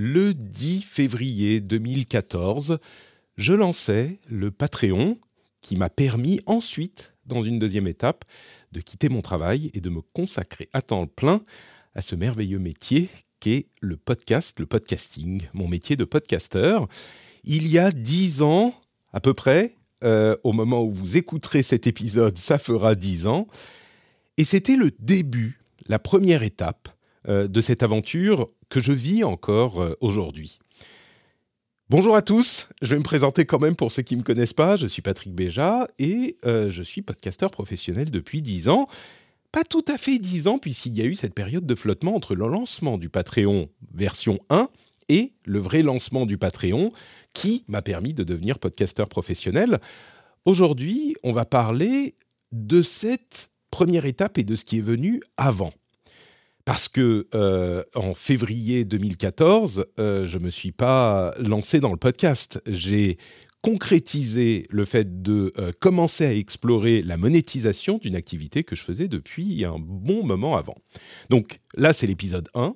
Le 10 février 2014, je lançais le Patreon qui m'a permis ensuite, dans une deuxième étape, de quitter mon travail et de me consacrer à temps plein à ce merveilleux métier qu'est le podcast, le podcasting, mon métier de podcasteur. Il y a dix ans, à peu près, euh, au moment où vous écouterez cet épisode, ça fera dix ans. Et c'était le début, la première étape de cette aventure que je vis encore euh, aujourd'hui. Bonjour à tous, je vais me présenter quand même pour ceux qui ne me connaissent pas. Je suis Patrick Béja et euh, je suis podcasteur professionnel depuis 10 ans. Pas tout à fait 10 ans puisqu'il y a eu cette période de flottement entre le lancement du Patreon version 1 et le vrai lancement du Patreon qui m'a permis de devenir podcasteur professionnel. Aujourd'hui, on va parler de cette première étape et de ce qui est venu avant. Parce que euh, en février 2014, euh, je me suis pas lancé dans le podcast. J'ai concrétisé le fait de euh, commencer à explorer la monétisation d'une activité que je faisais depuis un bon moment avant. Donc là, c'est l'épisode 1.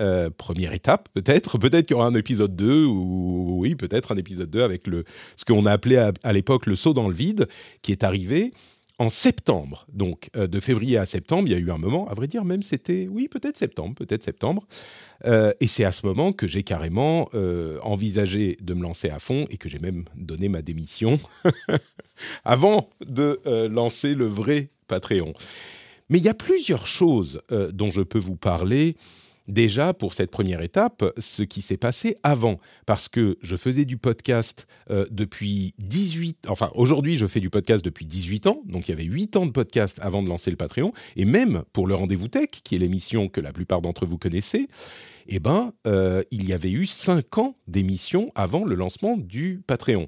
euh, première étape, peut-être. Peut-être qu'il y aura un épisode 2, ou oui, peut-être un épisode 2 avec le, ce qu'on a appelé à, à l'époque le saut dans le vide, qui est arrivé en septembre, donc euh, de février à septembre, il y a eu un moment, à vrai dire, même c'était, oui, peut-être septembre, peut-être septembre. Euh, et c'est à ce moment que j'ai carrément euh, envisagé de me lancer à fond et que j'ai même donné ma démission avant de lancer le vrai Patreon. Mais il y a plusieurs choses dont je peux vous parler déjà pour cette première étape, ce qui s'est passé avant. Parce que je faisais du podcast euh, depuis 18... Enfin, aujourd'hui, je fais du podcast depuis 18 ans. Donc, il y avait 8 ans de podcast avant de lancer le Patreon. Et même pour le Rendez-vous Tech, qui est l'émission que la plupart d'entre vous connaissez, eh ben, euh, il y avait eu 5 ans d'émission avant le lancement du Patreon.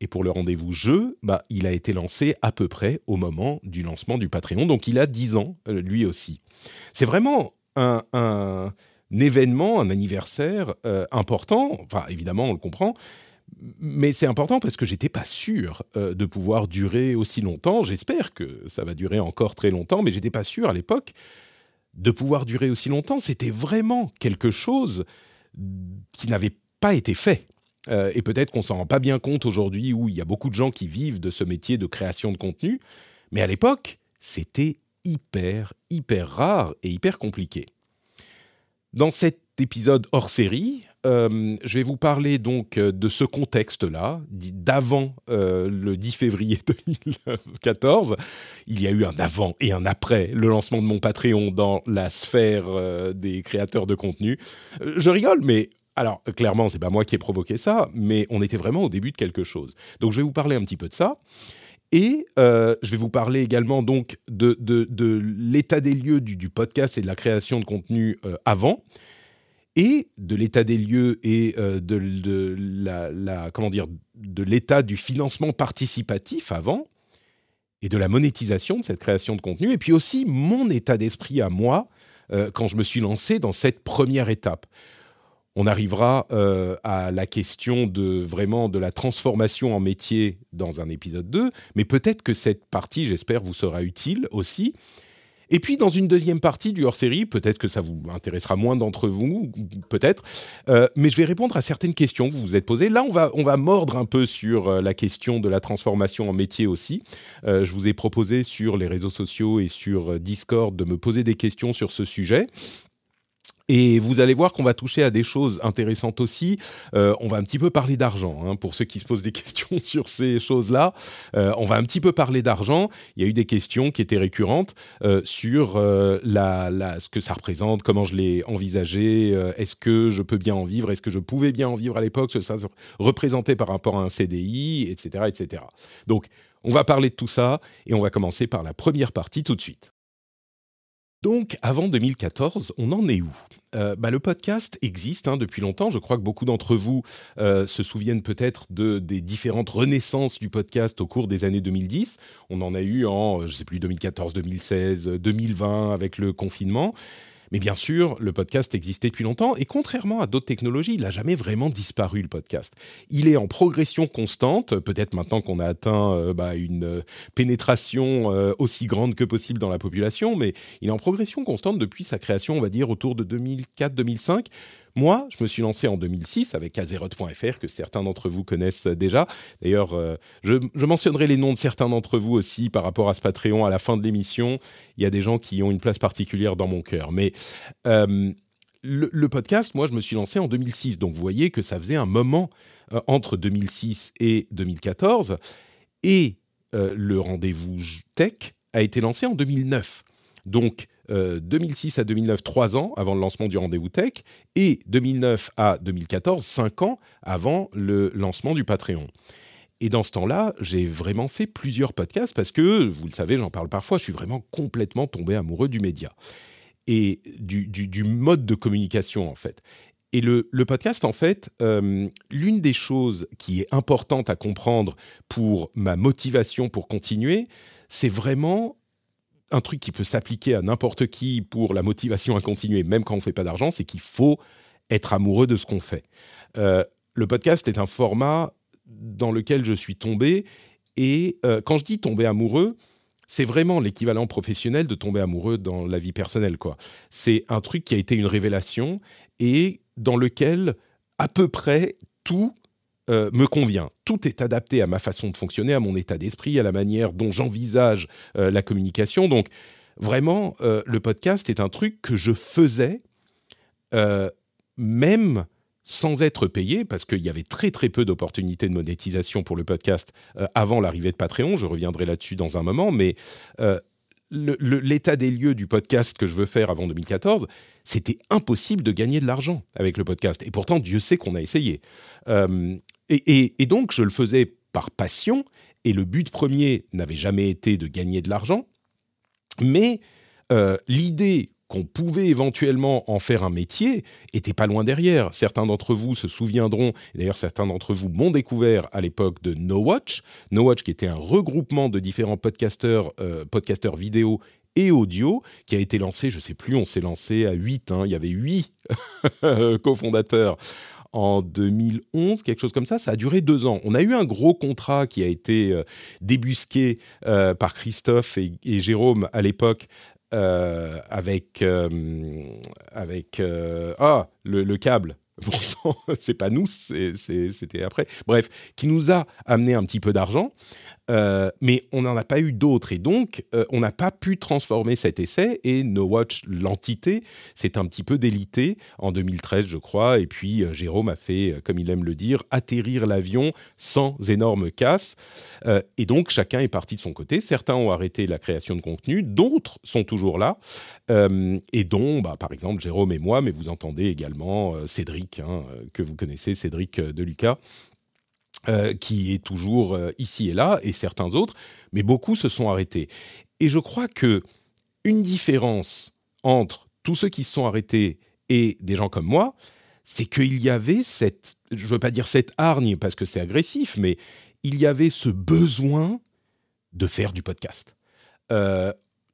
Et pour le rendez-vous jeu, bah, il a été lancé à peu près au moment du lancement du Patreon. Donc, il a 10 ans, euh, lui aussi. C'est vraiment un, événement, un anniversaire euh, important. Enfin, évidemment, on le comprend. Mais c'est important parce que j'étais pas sûr euh, de pouvoir durer aussi longtemps. J'espère que ça va durer encore très longtemps, mais j'étais pas sûr à l'époque de pouvoir durer aussi longtemps. C'était vraiment quelque chose qui n'avait pas été fait. Euh, et peut-être qu'on s'en rend pas bien compte aujourd'hui où il y a beaucoup de gens qui vivent de ce métier de création de contenu. Mais à l'époque, c'était hyper, hyper rare et hyper compliqué. Dans cet épisode hors série, euh, je vais vous parler donc euh, de ce contexte-là, d'avant euh, le 10 février 2014. Il y a eu un avant et un après le lancement de mon Patreon dans la sphère des créateurs de contenu. Je rigole, mais alors clairement, c'est pas moi qui ai provoqué ça, mais on était vraiment au début de quelque chose. Donc je vais vous parler un petit peu de ça. Et euh, je vais vous parler également donc de, de, de l'état des lieux du, podcast et de la création de contenu euh, avant, et de l'état des lieux et euh, de, de, la, la, comment dire de l'état du financement participatif avant, et de la monétisation de cette création de contenu, et puis aussi mon état d'esprit à moi quand je me suis lancé dans cette première étape on arrivera euh, à la question de vraiment de la transformation en métier dans un épisode 2, mais peut-être que cette partie, j'espère, vous sera utile aussi. Et puis dans une deuxième partie du hors-série, peut-être que ça vous intéressera moins d'entre vous, peut-être, euh, mais je vais répondre à certaines questions que vous vous êtes posées. Là, on va, on va mordre un peu sur euh, la question de la transformation en métier aussi. Je vous ai proposé sur les réseaux sociaux et sur Discord de me poser des questions sur ce sujet. Et vous allez voir qu'on va toucher à des choses intéressantes aussi. Euh, on va un petit peu parler d'argent, hein, pour ceux qui se posent des questions sur ces choses-là. Euh, on va un petit peu parler d'argent. Il y a eu des questions qui étaient récurrentes euh, sur euh, la, la, ce que ça représente, comment je l'ai envisagé, euh, est-ce que je peux bien en vivre, est-ce que je pouvais bien en vivre à l'époque, ce que ça représentait par rapport à un CDI, etc., etc. Donc, on va parler de tout ça et on va commencer par la première partie tout de suite. Donc, avant 2014, on en est où? Euh, bah, Le podcast existe hein, depuis longtemps. Je crois que beaucoup d'entre vous euh, se souviennent peut-être de, des différentes renaissances du podcast au cours des années 2010. On en a eu en, je sais plus, 2014, 2016, 2020 avec le confinement. Mais bien sûr, le podcast existait depuis longtemps et contrairement à d'autres technologies, il n'a jamais vraiment disparu le podcast. Il est en progression constante, peut-être maintenant qu'on a atteint euh, bah, une euh, pénétration euh, aussi grande que possible dans la population, mais il est en progression constante depuis sa création, on va dire, autour de 2004-2005. Moi, je me suis lancé en 2006 avec Azeroth.fr, que certains d'entre vous connaissent déjà. D'ailleurs, euh, je, mentionnerai les noms de certains d'entre vous aussi par rapport à ce Patreon à la fin de l'émission. Il y a des gens qui ont une place particulière dans mon cœur. Mais euh, le, podcast, moi, je me suis lancé en 2006. Donc, vous voyez que ça faisait un moment euh, entre 2006 et 2014. Et le rendez-vous tech a été lancé en 2009. Donc, 2006 euh, à 2009, 3 ans avant le lancement du rendez-vous tech, et 2009 à 2014, 5 ans avant le lancement du Patreon. Et dans ce temps-là, j'ai vraiment fait plusieurs podcasts parce que, vous le savez, j'en parle parfois, je suis vraiment complètement tombé amoureux du média et du, mode de communication, en fait. Et le, podcast, en fait, euh, l'une des choses qui est importante à comprendre pour ma motivation pour continuer, c'est vraiment un truc qui peut s'appliquer à n'importe qui pour la motivation à continuer, même quand on ne fait pas d'argent, c'est qu'il faut être amoureux de ce qu'on fait. Euh, le podcast est un format dans lequel je suis tombé, et euh, quand je dis tomber amoureux, c'est vraiment l'équivalent professionnel de tomber amoureux dans la vie personnelle. quoi. C'est un truc qui a été une révélation et dans lequel à peu près tout euh, me convient. Tout est adapté à ma façon de fonctionner, à mon état d'esprit, à la manière dont j'envisage euh, la communication. Donc, vraiment, euh, le podcast est un truc que je faisais même sans être payé, parce qu'il y avait très très peu d'opportunités de monétisation pour le podcast avant l'arrivée de Patreon. Je reviendrai là-dessus dans un moment, mais l'état des lieux du podcast que je veux faire avant 2014, c'était impossible de gagner de l'argent avec le podcast. Et pourtant, Dieu sait qu'on a essayé. Et, donc, je le faisais par passion, et le but premier n'avait jamais été de gagner de l'argent, mais euh, l'idée qu'on pouvait éventuellement en faire un métier était pas loin derrière. Certains d'entre vous se souviendront, d'ailleurs certains d'entre vous m'ont découvert à l'époque de No Watch. No Watch qui était un regroupement de différents podcasteurs, euh, vidéo et audio, qui a été lancé, je sais plus, on s'est lancé à 8, hein, il y avait 8 cofondateurs en 2011, quelque chose comme ça. Ça a duré deux ans. On a eu un gros contrat qui a été euh, débusqué euh, par Christophe et, Jérôme à l'époque euh, avec ah le câble Bon c'est pas nous, c'était après. Bref, qui nous a amené un petit peu d'argent, euh, mais on n'en a pas eu d'autres. Et donc, euh, on n'a pas pu transformer cet essai. Et No Watch, l'entité, s'est un petit peu délité en 2013, je crois. Et puis, euh, Jérôme a fait, comme il aime le dire, atterrir l'avion sans énorme casse. et donc, chacun est parti de son côté. Certains ont arrêté la création de contenu, d'autres sont toujours là. et dont, bah, par exemple, Jérôme et moi, mais vous entendez également Cédric Hein, que vous connaissez, Cédric euh, Deluca, euh, qui est toujours euh, ici et là, et certains autres, mais beaucoup se sont arrêtés. Et je crois que une différence entre tous ceux qui se sont arrêtés et des gens comme moi, c'est qu'il y avait cette, je ne veux pas dire cette hargne parce que c'est agressif, mais il y avait ce besoin de faire du podcast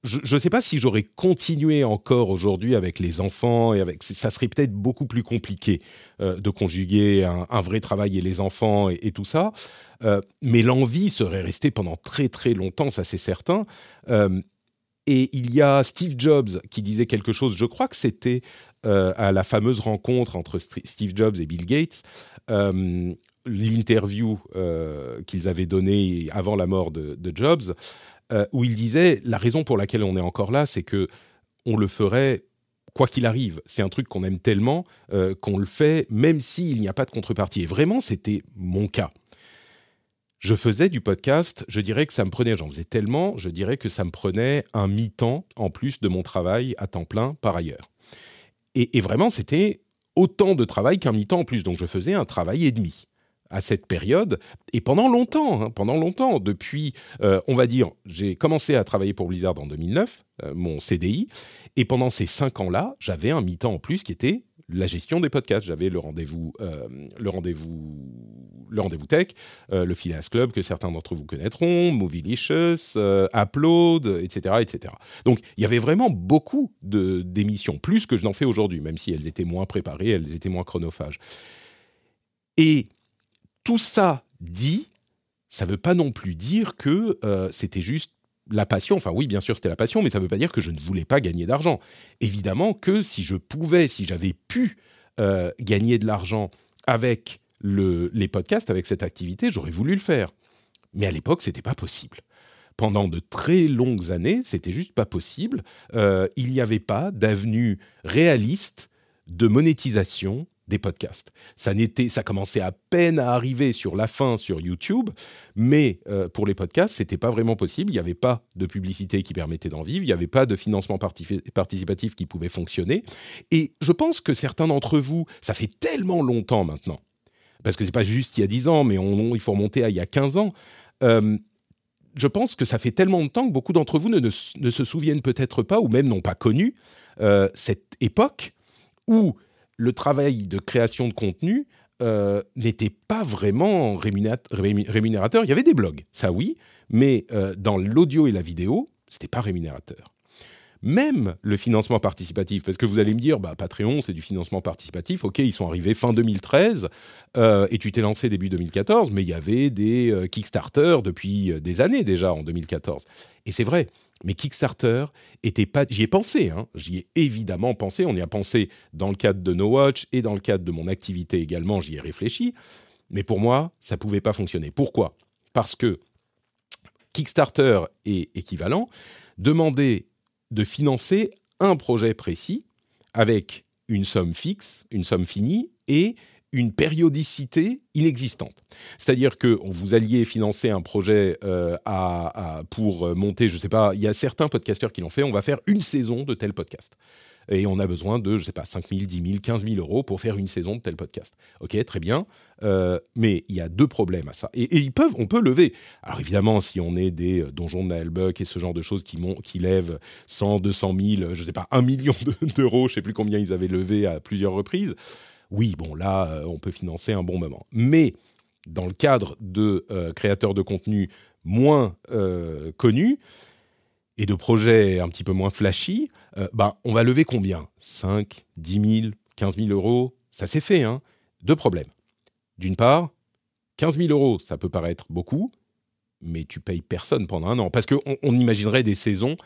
je ne sais pas si j'aurais continué encore aujourd'hui avec les enfants et avec ça serait peut-être beaucoup plus compliqué euh, de conjuguer un, vrai travail et les enfants et, tout ça. Euh, mais l'envie serait restée pendant très très longtemps, ça c'est certain. Euh, et il y a Steve Jobs qui disait quelque chose. Je crois que c'était à la fameuse rencontre entre Steve Jobs et Bill Gates. L'interview qu'ils avaient donnée avant la mort de, de Jobs, euh, où il disait la raison pour laquelle on est encore là, c'est que on le ferait quoi qu'il arrive. C'est un truc qu'on aime tellement euh, qu'on le fait même s'il n'y a pas de contrepartie. Et vraiment, c'était mon cas. Je faisais du podcast, je dirais que ça me prenait, j'en faisais tellement, je dirais que ça me prenait un mi-temps en plus de mon travail à temps plein par ailleurs. Et, et vraiment, c'était autant de travail qu'un mi-temps en plus. Donc je faisais un travail et demi à cette période et pendant longtemps, hein, pendant longtemps, depuis, euh, on va dire, j'ai commencé à travailler pour Blizzard en 2009, euh, mon CDI, et pendant ces cinq ans-là, j'avais un mi-temps en plus qui était la gestion des podcasts. J'avais le rendez-vous, euh, le rendez-vous, le rendez-vous tech, le Phileas Club que certains d'entre vous connaîtront, Movielicious, Upload, etc., etc. Donc il y avait vraiment beaucoup de d'émissions, plus que je n'en fais aujourd'hui, même si elles étaient moins préparées, elles étaient moins chronophages. Et tout ça dit, ça ne veut pas non plus dire que euh, c'était juste la passion. Enfin oui, bien sûr, c'était la passion, mais ça ne veut pas dire que je ne voulais pas gagner d'argent. Évidemment que si je pouvais, si j'avais pu euh, gagner de l'argent avec les podcasts, avec cette activité, j'aurais voulu le faire. Mais à l'époque, c'était pas possible. Pendant de très longues années, c'était juste pas possible. Euh, il n'y avait pas d'avenue réaliste de monétisation des podcasts. Ça n'était, ça commençait à peine à arriver sur la fin sur YouTube, mais euh, pour les podcasts, c'était pas vraiment possible. Il n'y avait pas de publicité qui permettait d'en vivre, il n'y avait pas de financement participatif qui pouvait fonctionner. Et je pense que certains d'entre vous, ça fait tellement longtemps maintenant, parce que c'est pas juste il y a 10 ans, mais il faut remonter à il y a 15 ans. Euh, je pense que ça fait tellement de temps que beaucoup d'entre vous ne, ne, se souviennent peut-être pas, ou même n'ont pas connu euh, cette époque où le travail de création de contenu euh, n'était pas vraiment rémunérateur. Il y avait des blogs, ça oui, mais euh, dans l'audio et la vidéo, c'était pas rémunérateur. Même le financement participatif, parce que vous allez me dire, bah, Patreon, c'est du financement participatif. Ok, ils sont arrivés fin 2013 euh, et tu t'es lancé début 2014, mais il y avait des Kickstarter depuis des années déjà en 2014. Et c'est vrai, mais Kickstarter était pas. J'y ai pensé, hein. j'y ai évidemment pensé. On y a pensé dans le cadre de No Watch et dans le cadre de mon activité également. J'y ai réfléchi. Mais pour moi, ça pouvait pas fonctionner. Pourquoi? Parce que Kickstarter est équivalent demandait de financer un projet précis avec une somme fixe, une somme finie et une périodicité inexistante. C'est-à-dire que vous alliez financer un projet euh, pour monter, je ne sais pas, il y a certains podcasteurs qui l'ont fait, on va faire une saison de tel podcast. Et on a besoin de, je ne sais pas, 5 000, 10 000, 15 000 euros pour faire une saison de tel podcast. Ok, très bien. Euh, mais il y a deux problèmes à ça. Et, ils peuvent, on peut lever. Alors évidemment, si on est des euh, donjons de et ce genre de choses qui, qui lèvent 100, 200 000, je ne sais pas, 1 million d'euros, je ne sais plus combien ils avaient levé à plusieurs reprises, oui, bon, là, euh, on peut financer un bon moment. Mais dans le cadre de euh, créateurs de contenu moins euh, connus et de projets un petit peu moins flashy, bah, on va lever combien? 5, 10 000, 15 000 euros? Ça s'est fait, hein Deux problèmes. D'une part, 15 000 euros, ça peut paraître beaucoup, mais tu payes personne pendant un an. Parce qu'on on imaginerait des saisons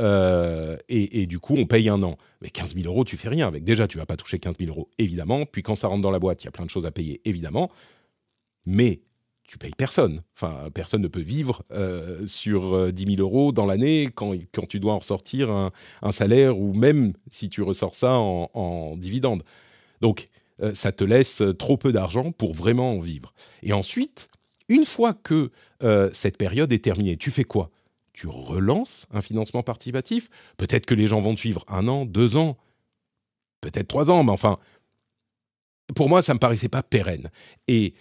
euh, et, du coup, on paye un an. Mais 15 000 euros, tu fais rien avec. Déjà, tu vas pas toucher 15 000 euros, évidemment. Puis quand ça rentre dans la boîte, il y a plein de choses à payer, évidemment. Mais tu payes personne. Enfin, personne ne peut vivre euh, sur 10 euh, 000 euros dans l'année quand, tu dois en ressortir un, salaire ou même si tu ressors ça en, en dividende. Donc, ça te laisse trop peu d'argent pour vraiment en vivre. Et ensuite, une fois que cette période est terminée, tu fais quoi? Tu relances un financement participatif. Peut-être que les gens vont te suivre un an, deux ans, peut-être trois ans, mais enfin, pour moi, ça ne me paraissait pas pérenne. Et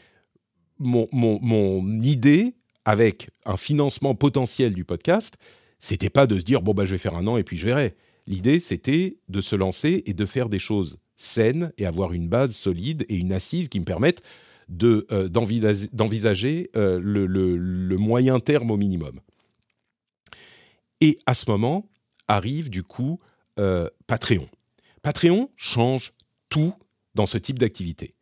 mon, idée avec un financement potentiel du podcast, c'était pas de se dire bon bah je vais faire un an et puis je verrai. L'idée c'était de se lancer et de faire des choses saines et avoir une base solide et une assise qui me permettent de euh, d'envisager euh, le, le, moyen terme au minimum. Et à ce moment arrive du coup euh, Patreon. Patreon change tout dans ce type d'activité.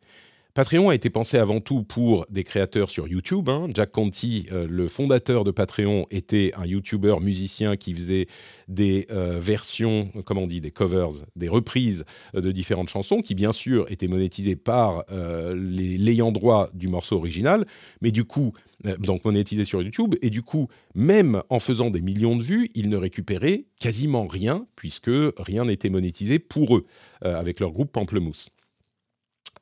Patreon a été pensé avant tout pour des créateurs sur YouTube. Hein. Jack Conti, euh, le fondateur de Patreon, était un YouTuber musicien qui faisait des euh, versions, comment on dit, des covers, des reprises de différentes chansons, qui bien sûr étaient monétisées par l'ayant droit du morceau original, mais du coup euh, donc monétisé sur YouTube, et du coup, même en faisant des millions de vues, ils ne récupéraient quasiment rien, puisque rien n'était monétisé pour eux, euh, avec leur groupe Pamplemousse.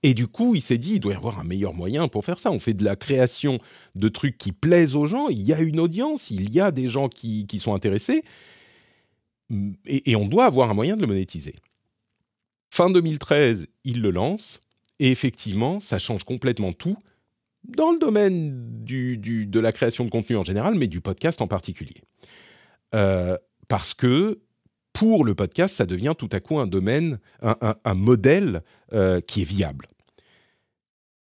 Et du coup, il s'est dit, il doit y avoir un meilleur moyen pour faire ça. On fait de la création de trucs qui plaisent aux gens, il y a une audience, il y a des gens qui, sont intéressés, et, et on doit avoir un moyen de le monétiser. Fin 2013, il le lance, et effectivement, ça change complètement tout dans le domaine du, de la création de contenu en général, mais du podcast en particulier. Euh, parce que pour le podcast, ça devient tout à coup un domaine, un, modèle euh, qui est viable.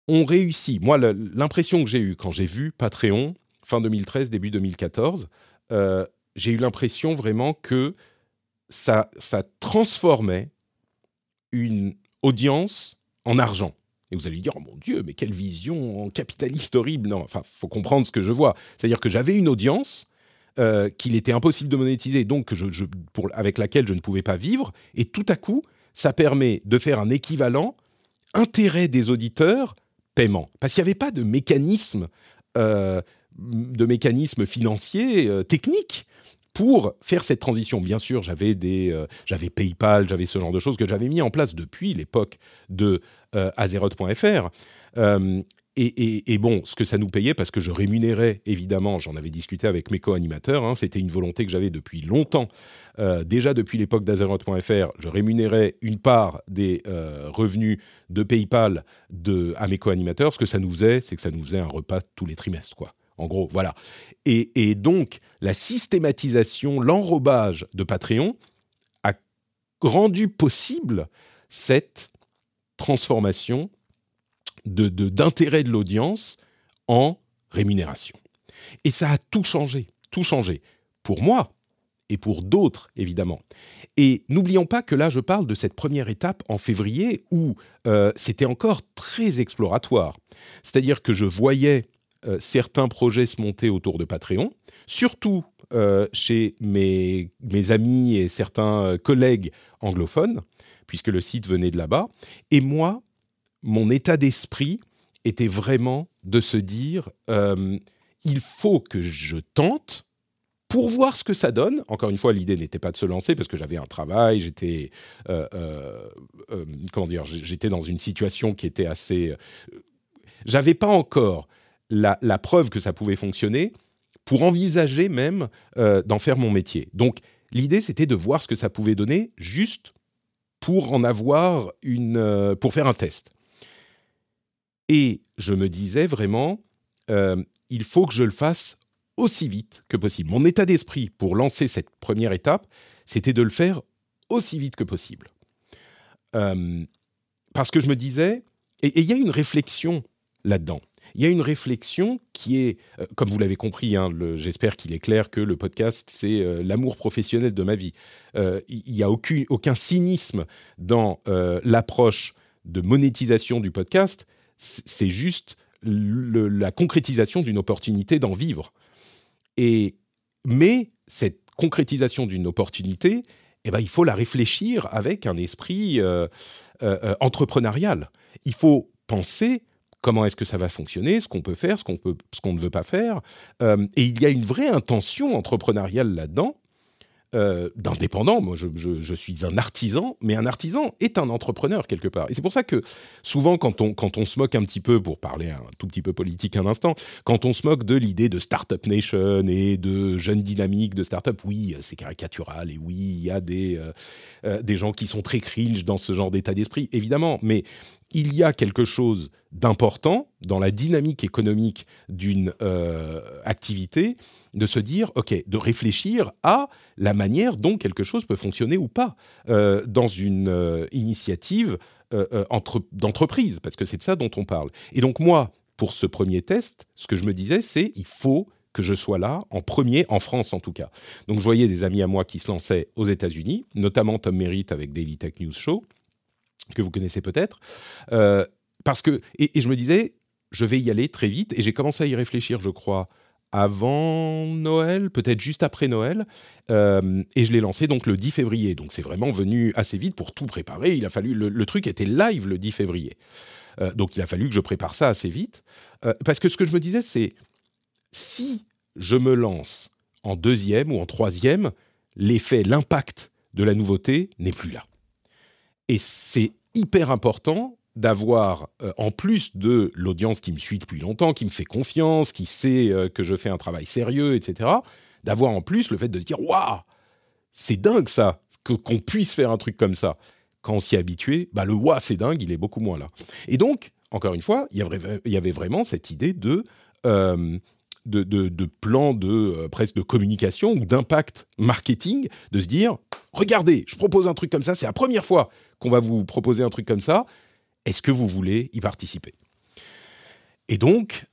On réussit. Moi, l'impression que j'ai eue quand j'ai vu Patreon, fin 2013, début 2014, euh, j'ai eu l'impression vraiment que ça, transformait une audience en argent. Et vous allez dire, oh mon Dieu, mais quelle vision capitaliste horrible. Non, enfin, faut comprendre ce que je vois. C'est-à-dire que j'avais une audience euh, qu'il était impossible de monétiser, donc avec laquelle je ne pouvais pas vivre. Et tout à coup, ça permet de faire un équivalent intérêt des auditeurs, paiement. Parce qu'il n'y avait pas de mécanisme, euh, de mécanisme financier, euh, technique pour faire cette transition. Bien sûr, j'avais des, j'avais PayPal, j'avais ce genre de choses que j'avais mis en place depuis l'époque de Azeroth.fr. Et, bon, ce que ça nous payait, parce que je rémunérais, évidemment, j'en avais discuté avec mes co-animateurs, hein, c'était une volonté que j'avais depuis longtemps. Euh, déjà depuis l'époque d'Azeroth.fr, je rémunérais une part des euh, revenus de PayPal de, à mes co-animateurs. Ce que ça nous faisait, c'est que ça nous faisait un repas tous les trimestres, quoi. En gros, voilà. Et, et donc, la systématisation, l'enrobage de Patreon a rendu possible cette transformation d'intérêt de, de l'audience en rémunération. Et ça a tout changé, tout changé. Pour moi et pour d'autres, évidemment. Et n'oublions pas que là, je parle de cette première étape en février où euh, c'était encore très exploratoire. C'est-à-dire que je voyais euh, certains projets se monter autour de Patreon, surtout euh, chez mes, mes, amis et certains collègues anglophones, puisque le site venait de là-bas. Et moi, mon état d'esprit était vraiment de se dire euh, il faut que je tente pour voir ce que ça donne. Encore une fois, l'idée n'était pas de se lancer parce que j'avais un travail, j'étais euh, euh, comment dire, j'étais dans une situation qui était assez. J'avais pas encore la, la, preuve que ça pouvait fonctionner pour envisager même d'en faire mon métier. Donc l'idée c'était de voir ce que ça pouvait donner juste pour en avoir une, pour faire un test. Et je me disais vraiment, euh, il faut que je le fasse aussi vite que possible. Mon état d'esprit pour lancer cette première étape, c'était de le faire aussi vite que possible. Euh, parce que je me disais, et il y a une réflexion là-dedans. Il y a une réflexion qui est, euh, comme vous l'avez compris, hein, j'espère qu'il est clair que le podcast, c'est l'amour professionnel de ma vie. Il n'y a aucun, aucun, cynisme dans l'approche de monétisation du podcast c'est juste la concrétisation d'une opportunité d'en vivre. Et, mais cette concrétisation d'une opportunité, eh ben, il faut la réfléchir avec un esprit euh, euh, euh, entrepreneurial. Il faut penser comment est-ce que ça va fonctionner, ce qu'on peut faire, ce qu'on ne veut pas faire. et il y a une vraie intention entrepreneuriale là-dedans euh, d'indépendant. Moi, je, suis un artisan, mais un artisan est un entrepreneur quelque part. Et c'est pour ça que souvent, quand on, quand on se moque un petit peu, pour parler un tout petit peu politique un instant, quand on se moque de l'idée de Startup Nation et de jeunes dynamiques de startup, oui, c'est caricatural et oui, il y a des, euh, euh, des gens qui sont très cringe dans ce genre d'état d'esprit, évidemment. Mais il y a quelque chose d'important dans la dynamique économique d'une euh, activité, de se dire, OK, de réfléchir à la manière dont quelque chose peut fonctionner ou pas euh, dans une euh, initiative d'entreprise, parce que c'est de ça dont on parle. Et donc moi, pour ce premier test, ce que je me disais, c'est il faut que je sois là en premier, en France en tout cas. Donc je voyais des amis à moi qui se lançaient aux États-Unis, notamment Tom Merritt avec Daily Tech News Show, que vous connaissez peut-être. Euh, parce que, et, je me disais, je vais y aller très vite, et j'ai commencé à y réfléchir, je crois, avant Noël, peut-être juste après Noël, euh, et je l'ai lancé donc le 10 février. Donc c'est vraiment venu assez vite pour tout préparer. Il a fallu, le, truc était live le 10 février. Euh, donc il a fallu que je prépare ça assez vite, parce que ce que je me disais, c'est si je me lance en deuxième ou en troisième, l'effet, l'impact de la nouveauté n'est plus là. Et c'est hyper important d'avoir, euh, en plus de l'audience qui me suit depuis longtemps, qui me fait confiance, qui sait euh, que je fais un travail sérieux, etc., d'avoir en plus le fait de se dire Waouh, c'est dingue ça, qu'on puisse faire un truc comme ça. Quand on s'y est habitué, bah, le waouh, c'est dingue, il est beaucoup moins là. Et donc, encore une fois, il y avait, vraiment cette idée de, euh, de, plan de euh, presque de communication ou d'impact marketing, de se dire, regardez, je propose un truc comme ça, c'est la première fois qu'on va vous proposer un truc comme ça, est-ce que vous voulez y participer? Et donc,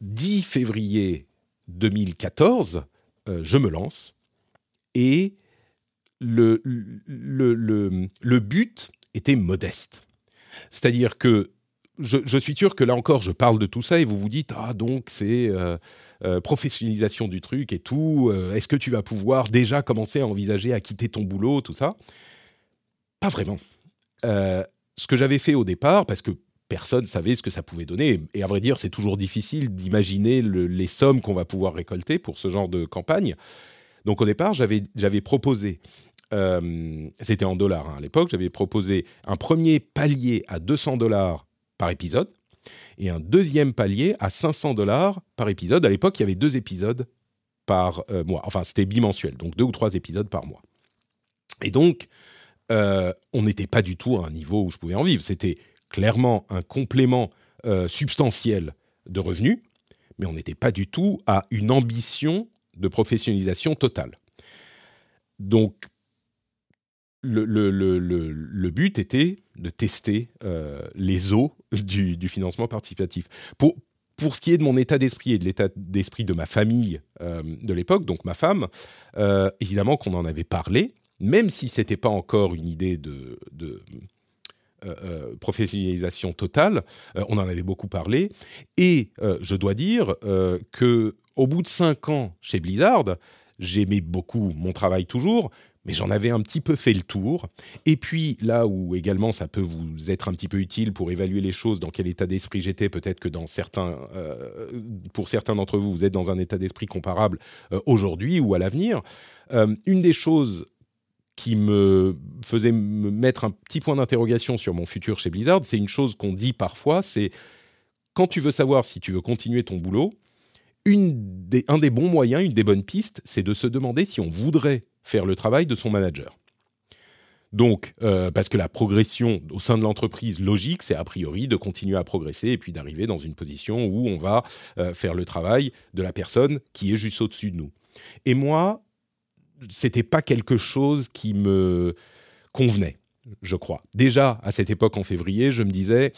10 février 2014, je me lance et le, le, le, but était modeste. C'est-à-dire que je, suis sûr que là encore, je parle de tout ça et vous vous dites ah donc c'est euh, euh, professionnalisation du truc et tout. Euh, est-ce que tu vas pouvoir déjà commencer à envisager à quitter ton boulot, tout ça? Pas vraiment. ce que j'avais fait au départ, parce que personne savait ce que ça pouvait donner, et à vrai dire, c'est toujours difficile d'imaginer les sommes qu'on va pouvoir récolter pour ce genre de campagne. Donc au départ, j'avais proposé c'était en dollars hein, à l'époque, j'avais proposé un premier palier à 200 dollars par épisode et un deuxième palier à 500 dollars par épisode. À l'époque, il y avait deux épisodes par euh, mois. Enfin, c'était bimensuel, donc deux ou trois épisodes par mois. Et donc, euh, on n'était pas du tout à un niveau où je pouvais en vivre. C'était clairement un complément substantiel de revenus, mais on n'était pas du tout à une ambition de professionnalisation totale. Donc, le, but était de tester euh, les eaux du, financement participatif. Pour, pour ce qui est de mon état d'esprit et de l'état d'esprit de ma famille euh, de l'époque, donc ma femme, euh, évidemment qu'on en avait parlé, même si ce n'était pas encore une idée de, professionnalisation totale, on en avait beaucoup parlé. Et je dois dire que au bout de cinq ans chez Blizzard, j'aimais beaucoup mon travail toujours, mais j'en avais un petit peu fait le tour. Et puis là où également ça peut vous être un petit peu utile pour évaluer les choses, dans quel état d'esprit j'étais, peut-être que dans certains, euh, pour certains d'entre vous, vous êtes dans un état d'esprit comparable euh, aujourd'hui ou à l'avenir. Euh, une des choses qui me faisait me mettre un petit point d'interrogation sur mon futur chez Blizzard, c'est une chose qu'on dit parfois, c'est quand tu veux savoir si tu veux continuer ton boulot, un des bons moyens, une des bonnes pistes, c'est de se demander si on voudrait faire le travail de son manager. Donc, euh, parce que la progression au sein de l'entreprise logique, c'est a priori de continuer à progresser et puis d'arriver dans une position où on va euh, faire le travail de la personne qui est juste au-dessus de nous. Et moi, c'était pas quelque chose qui me convenait, je crois. Déjà, à cette époque en février, je me disais,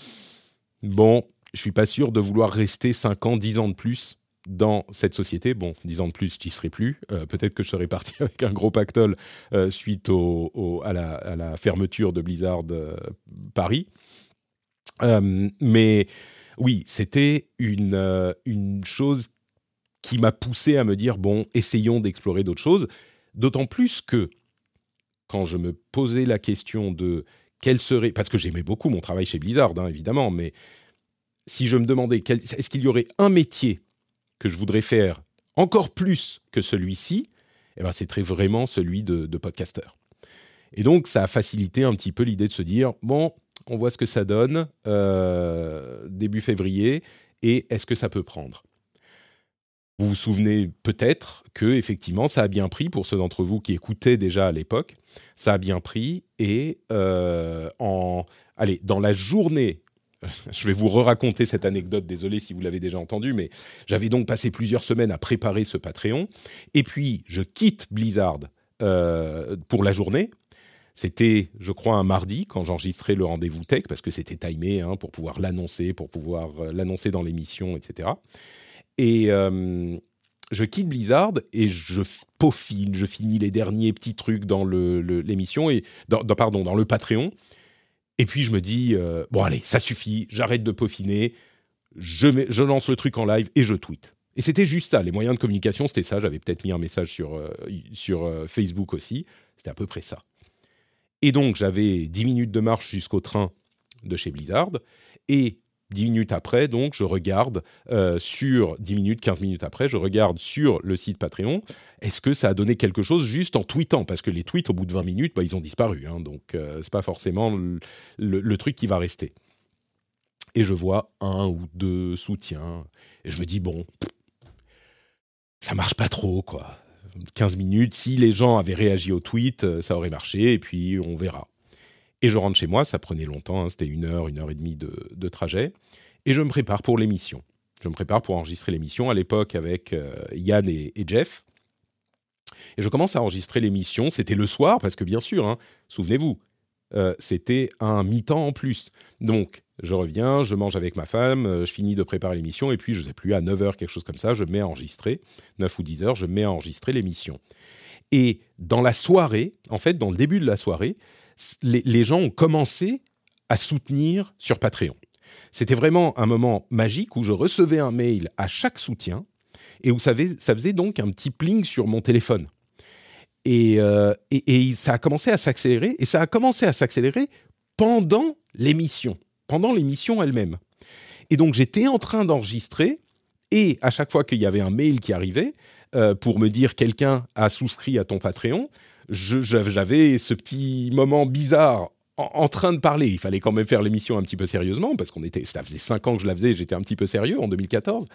bon, je suis pas sûr de vouloir rester 5 ans, 10 ans de plus dans cette société. Bon, dix ans de plus, je n'y serais plus. Euh, peut-être que je serais parti avec un gros pactole euh, suite à, la, fermeture de Blizzard euh, Paris. mais oui, c'était une, une chose qui m'a poussé à me dire, bon, essayons d'explorer d'autres choses. D'autant plus que quand je me posais la question de quel serait... Parce que j'aimais beaucoup mon travail chez Blizzard, hein, évidemment, mais si je me demandais, est-ce qu'il y aurait un métier que je voudrais faire encore plus que celui-ci, eh ben, c'est très vraiment celui de, podcasteur. Et donc, ça a facilité un petit peu l'idée de se dire, bon, on voit ce que ça donne euh, début février, et est-ce que ça peut prendre? Vous vous souvenez peut-être que effectivement, ça a bien pris pour ceux d'entre vous qui écoutaient déjà à l'époque. Ça a bien pris, et euh, en, allez, dans la journée je vais vous re-raconter cette anecdote, désolé si vous l'avez déjà entendu, mais j'avais donc passé plusieurs semaines à préparer ce Patreon. Et puis, je quitte Blizzard euh, pour la journée. C'était, je crois, un mardi quand j'enregistrais le rendez-vous tech, parce que c'était timé hein, pour pouvoir l'annoncer, pour pouvoir euh, l'annoncer dans l'émission, etc. Et euh, je quitte Blizzard et je peaufine, je finis les derniers petits trucs dans l'émission, et pardon, dans le Patreon. Et puis je me dis, euh, bon allez, ça suffit, j'arrête de peaufiner, je, je lance le truc en live et je tweet. Et c'était juste ça, les moyens de communication, c'était ça. J'avais peut-être mis un message sur, euh, sur euh, Facebook aussi, c'était à peu près ça. Et donc j'avais 10 minutes de marche jusqu'au train de chez Blizzard, et Dix minutes après, donc, je regarde euh, sur 10 minutes, 15 minutes après, je regarde sur le site Patreon, est-ce que ça a donné quelque chose juste en tweetant? Parce que les tweets, au bout de 20 minutes, bah, ils ont disparu. Hein, donc, ce euh, c'est pas forcément le, truc qui va rester. Et je vois un ou deux soutiens. Et je me dis, bon, ça marche pas trop, quoi. 15 minutes, si les gens avaient réagi au tweet, euh, ça aurait marché, et puis on verra. Et je rentre chez moi, ça prenait longtemps, hein, c'était une heure, une heure et demie de, trajet, et je me prépare pour l'émission. Je me prépare pour enregistrer l'émission à l'époque avec euh, Yann et, Jeff. Et je commence à enregistrer l'émission. C'était le soir, parce que bien sûr, hein, souvenez-vous, euh, c'était un mi-temps en plus. Donc, je reviens, je mange avec ma femme, euh, je finis de préparer l'émission, et puis, je ne sais plus, à 9h, quelque chose comme ça, je mets à enregistrer, 9 ou 10h, je mets à enregistrer l'émission. Et dans la soirée, en fait, dans le début de la soirée, les, gens ont commencé à soutenir sur Patreon. C'était vraiment un moment magique où je recevais un mail à chaque soutien et où ça, faisait donc un petit pling sur mon téléphone. Euh, et, ça a commencé à s'accélérer, et ça a commencé à s'accélérer pendant l'émission, pendant l'émission elle-même. Et donc j'étais en train d'enregistrer, et à chaque fois qu'il y avait un mail qui arrivait euh, pour me dire quelqu'un a souscrit à ton Patreon, j'avais ce petit moment bizarre en, train de parler. Il fallait quand même faire l'émission un petit peu sérieusement parce qu'on était, ça faisait cinq ans que je la faisais, j'étais un petit peu sérieux en 2014.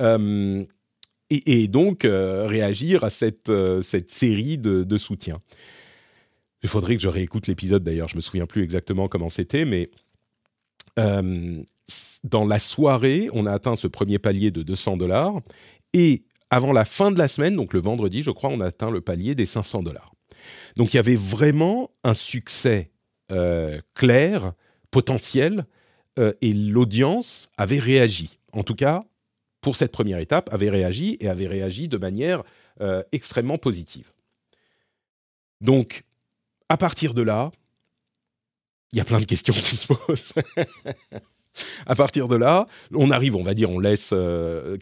Euh, et, donc euh, réagir à cette, euh, cette série de, de soutien. Il faudrait que je réécoute l'épisode d'ailleurs, je me souviens plus exactement comment c'était, mais dans la soirée, on a atteint ce premier palier de 200 dollars et avant la fin de la semaine, donc le vendredi, je crois, on a atteint le palier des 500 dollars. Donc il y avait vraiment un succès euh, clair, potentiel, euh, et l'audience avait réagi. En tout cas, pour cette première étape, avait réagi et avait réagi de manière euh, extrêmement positive. Donc, à partir de là, il y a plein de questions qui se posent. à partir de là, on arrive, on va dire, on laisse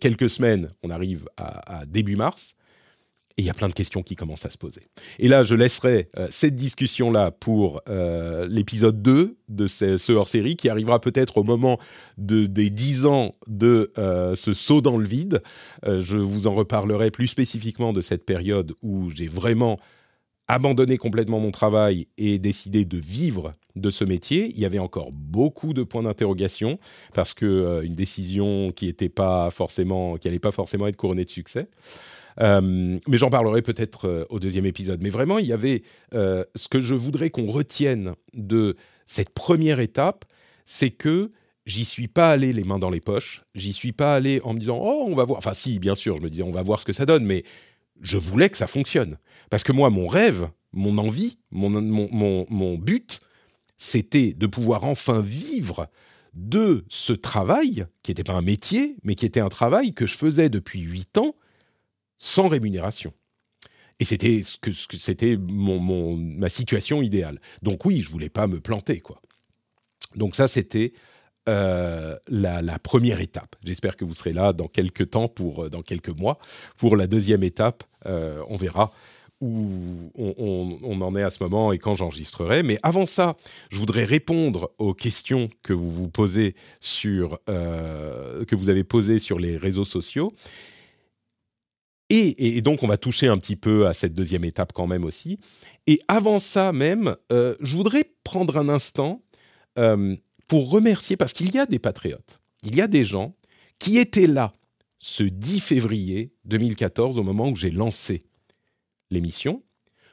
quelques semaines, on arrive à début mars. Et il y a plein de questions qui commencent à se poser. Et là, je laisserai euh, cette discussion-là pour euh, l'épisode 2 de ce, hors-série qui arrivera peut-être au moment de, des 10 ans de euh, ce saut dans le vide. je vous en reparlerai plus spécifiquement de cette période où j'ai vraiment abandonné complètement mon travail et décidé de vivre de ce métier. Il y avait encore beaucoup de points d'interrogation parce que une décision qui n'était pas forcément, qui n'allait pas forcément être couronnée de succès. Euh, mais j'en parlerai peut-être euh, au deuxième épisode. Mais vraiment, il y avait euh, ce que je voudrais qu'on retienne de cette première étape, c'est que j'y suis pas allé les mains dans les poches. J'y suis pas allé en me disant oh on va voir. Enfin si, bien sûr, je me disais on va voir ce que ça donne, mais je voulais que ça fonctionne parce que moi mon rêve, mon envie, mon, mon, mon but, c'était de pouvoir enfin vivre de ce travail, qui n'était pas un métier, mais qui était un travail que je faisais depuis huit ans sans rémunération. Et c'était ce que, c'était mon, ma situation idéale. Donc oui, je voulais pas me planter quoi. Donc ça c'était euh, la, première étape. J'espère que vous serez là dans quelques temps pour euh, dans quelques mois pour la deuxième étape. Euh, on verra où on, en est à ce moment et quand j'enregistrerai. Mais avant ça, je voudrais répondre aux questions que vous vous posez sur que vous avez posées sur les réseaux sociaux. Et, donc, on va toucher un petit peu à cette deuxième étape quand même aussi. Et avant ça même, euh, je voudrais prendre un instant euh, pour remercier, parce qu'il y a des patriotes, il y a des gens qui étaient là ce 10 février 2014, au moment où j'ai lancé l'émission.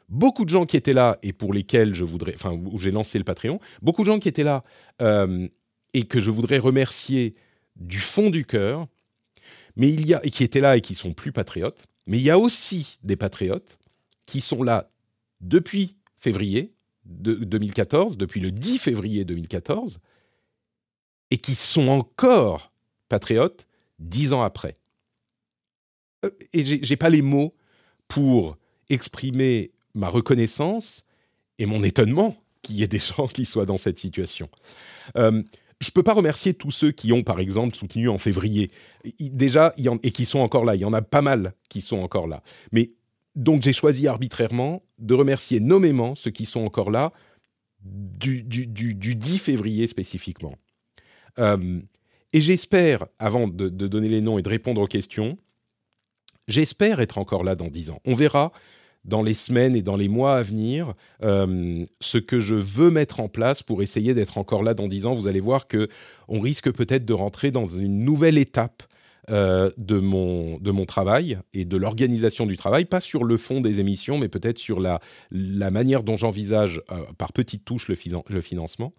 Beaucoup de gens qui étaient là et pour lesquels je voudrais, enfin, où j'ai lancé le Patreon, beaucoup de gens qui étaient là euh, et que je voudrais remercier du fond du cœur mais il y a, et qui étaient là et qui sont plus patriotes, mais il y a aussi des patriotes qui sont là depuis février de 2014, depuis le 10 février 2014, et qui sont encore patriotes dix ans après. Euh, et j'ai pas les mots pour exprimer ma reconnaissance et mon étonnement qu'il y ait des gens qui soient dans cette situation. Euh, je peux pas remercier tous ceux qui ont, par exemple, soutenu en février. Déjà, et qui sont encore là. Il y en a pas mal qui sont encore là. Mais donc, j'ai choisi arbitrairement de remercier nommément ceux qui sont encore là du, du, 10 février spécifiquement. Euh, et j'espère, avant de, de, donner les noms et de répondre aux questions, j'espère être encore là dans 10 ans. On verra dans les semaines et dans les mois à venir euh, ce que je veux mettre en place pour essayer d'être encore là dans dix ans. Vous allez voir que on risque peut-être de rentrer dans une nouvelle étape euh, de, mon, de mon travail et de l'organisation du travail, pas sur le fond des émissions, mais peut-être sur la, la manière dont j'envisage euh, par petites touches le, financement.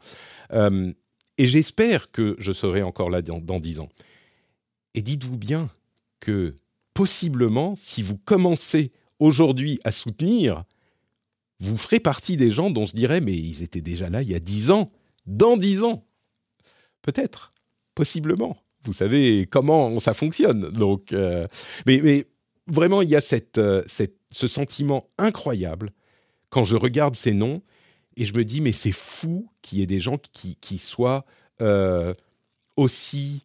Et j'espère que je serai encore là dans, 10 ans. Et dites-vous bien que possiblement, si vous commencez aujourd'hui à soutenir, vous ferez partie des gens dont je dirais, mais ils étaient déjà là il y a 10 ans, dans 10 ans. Peut-être, possiblement vous savez comment ça fonctionne. Donc, euh, mais, vraiment, il y a euh, cette, ce sentiment incroyable quand je regarde ces noms et je me dis, mais c'est fou qu'il y ait des gens qui, qui soient euh, aussi,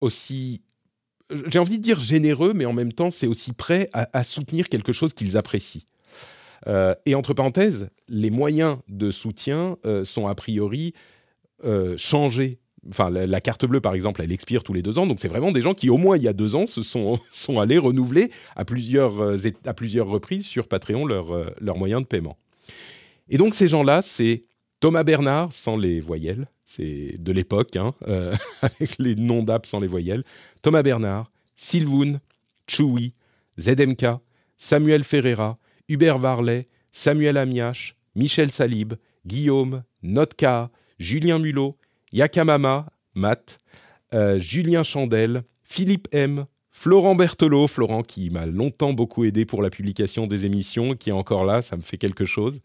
aussi, j'ai envie de dire généreux, mais en même temps, c'est aussi prêt à, soutenir quelque chose qu'ils apprécient. et entre parenthèses, les moyens de soutien sont a priori changés enfin la, carte bleue par exemple, elle expire tous les deux ans, donc c'est vraiment des gens qui au moins il y a deux ans se sont, sont allés renouveler à plusieurs, euh, à plusieurs reprises sur Patreon leurs euh, leur moyens de paiement. Et donc ces gens-là, c'est Thomas Bernard sans les voyelles, c'est de l'époque, hein, euh, avec les noms d'app sans les voyelles. Thomas Bernard, Sylvoun, Chewy, ZMK, Samuel Ferreira, Hubert Varlet, Samuel Amiache, Michel Salib, Guillaume, Notka, Julien Mulot, Yakamama, Matt, euh, Julien Chandel, Philippe M, Florent Berthelot, Florent qui m'a longtemps beaucoup aidé pour la publication des émissions, qui est encore là, ça me fait quelque chose,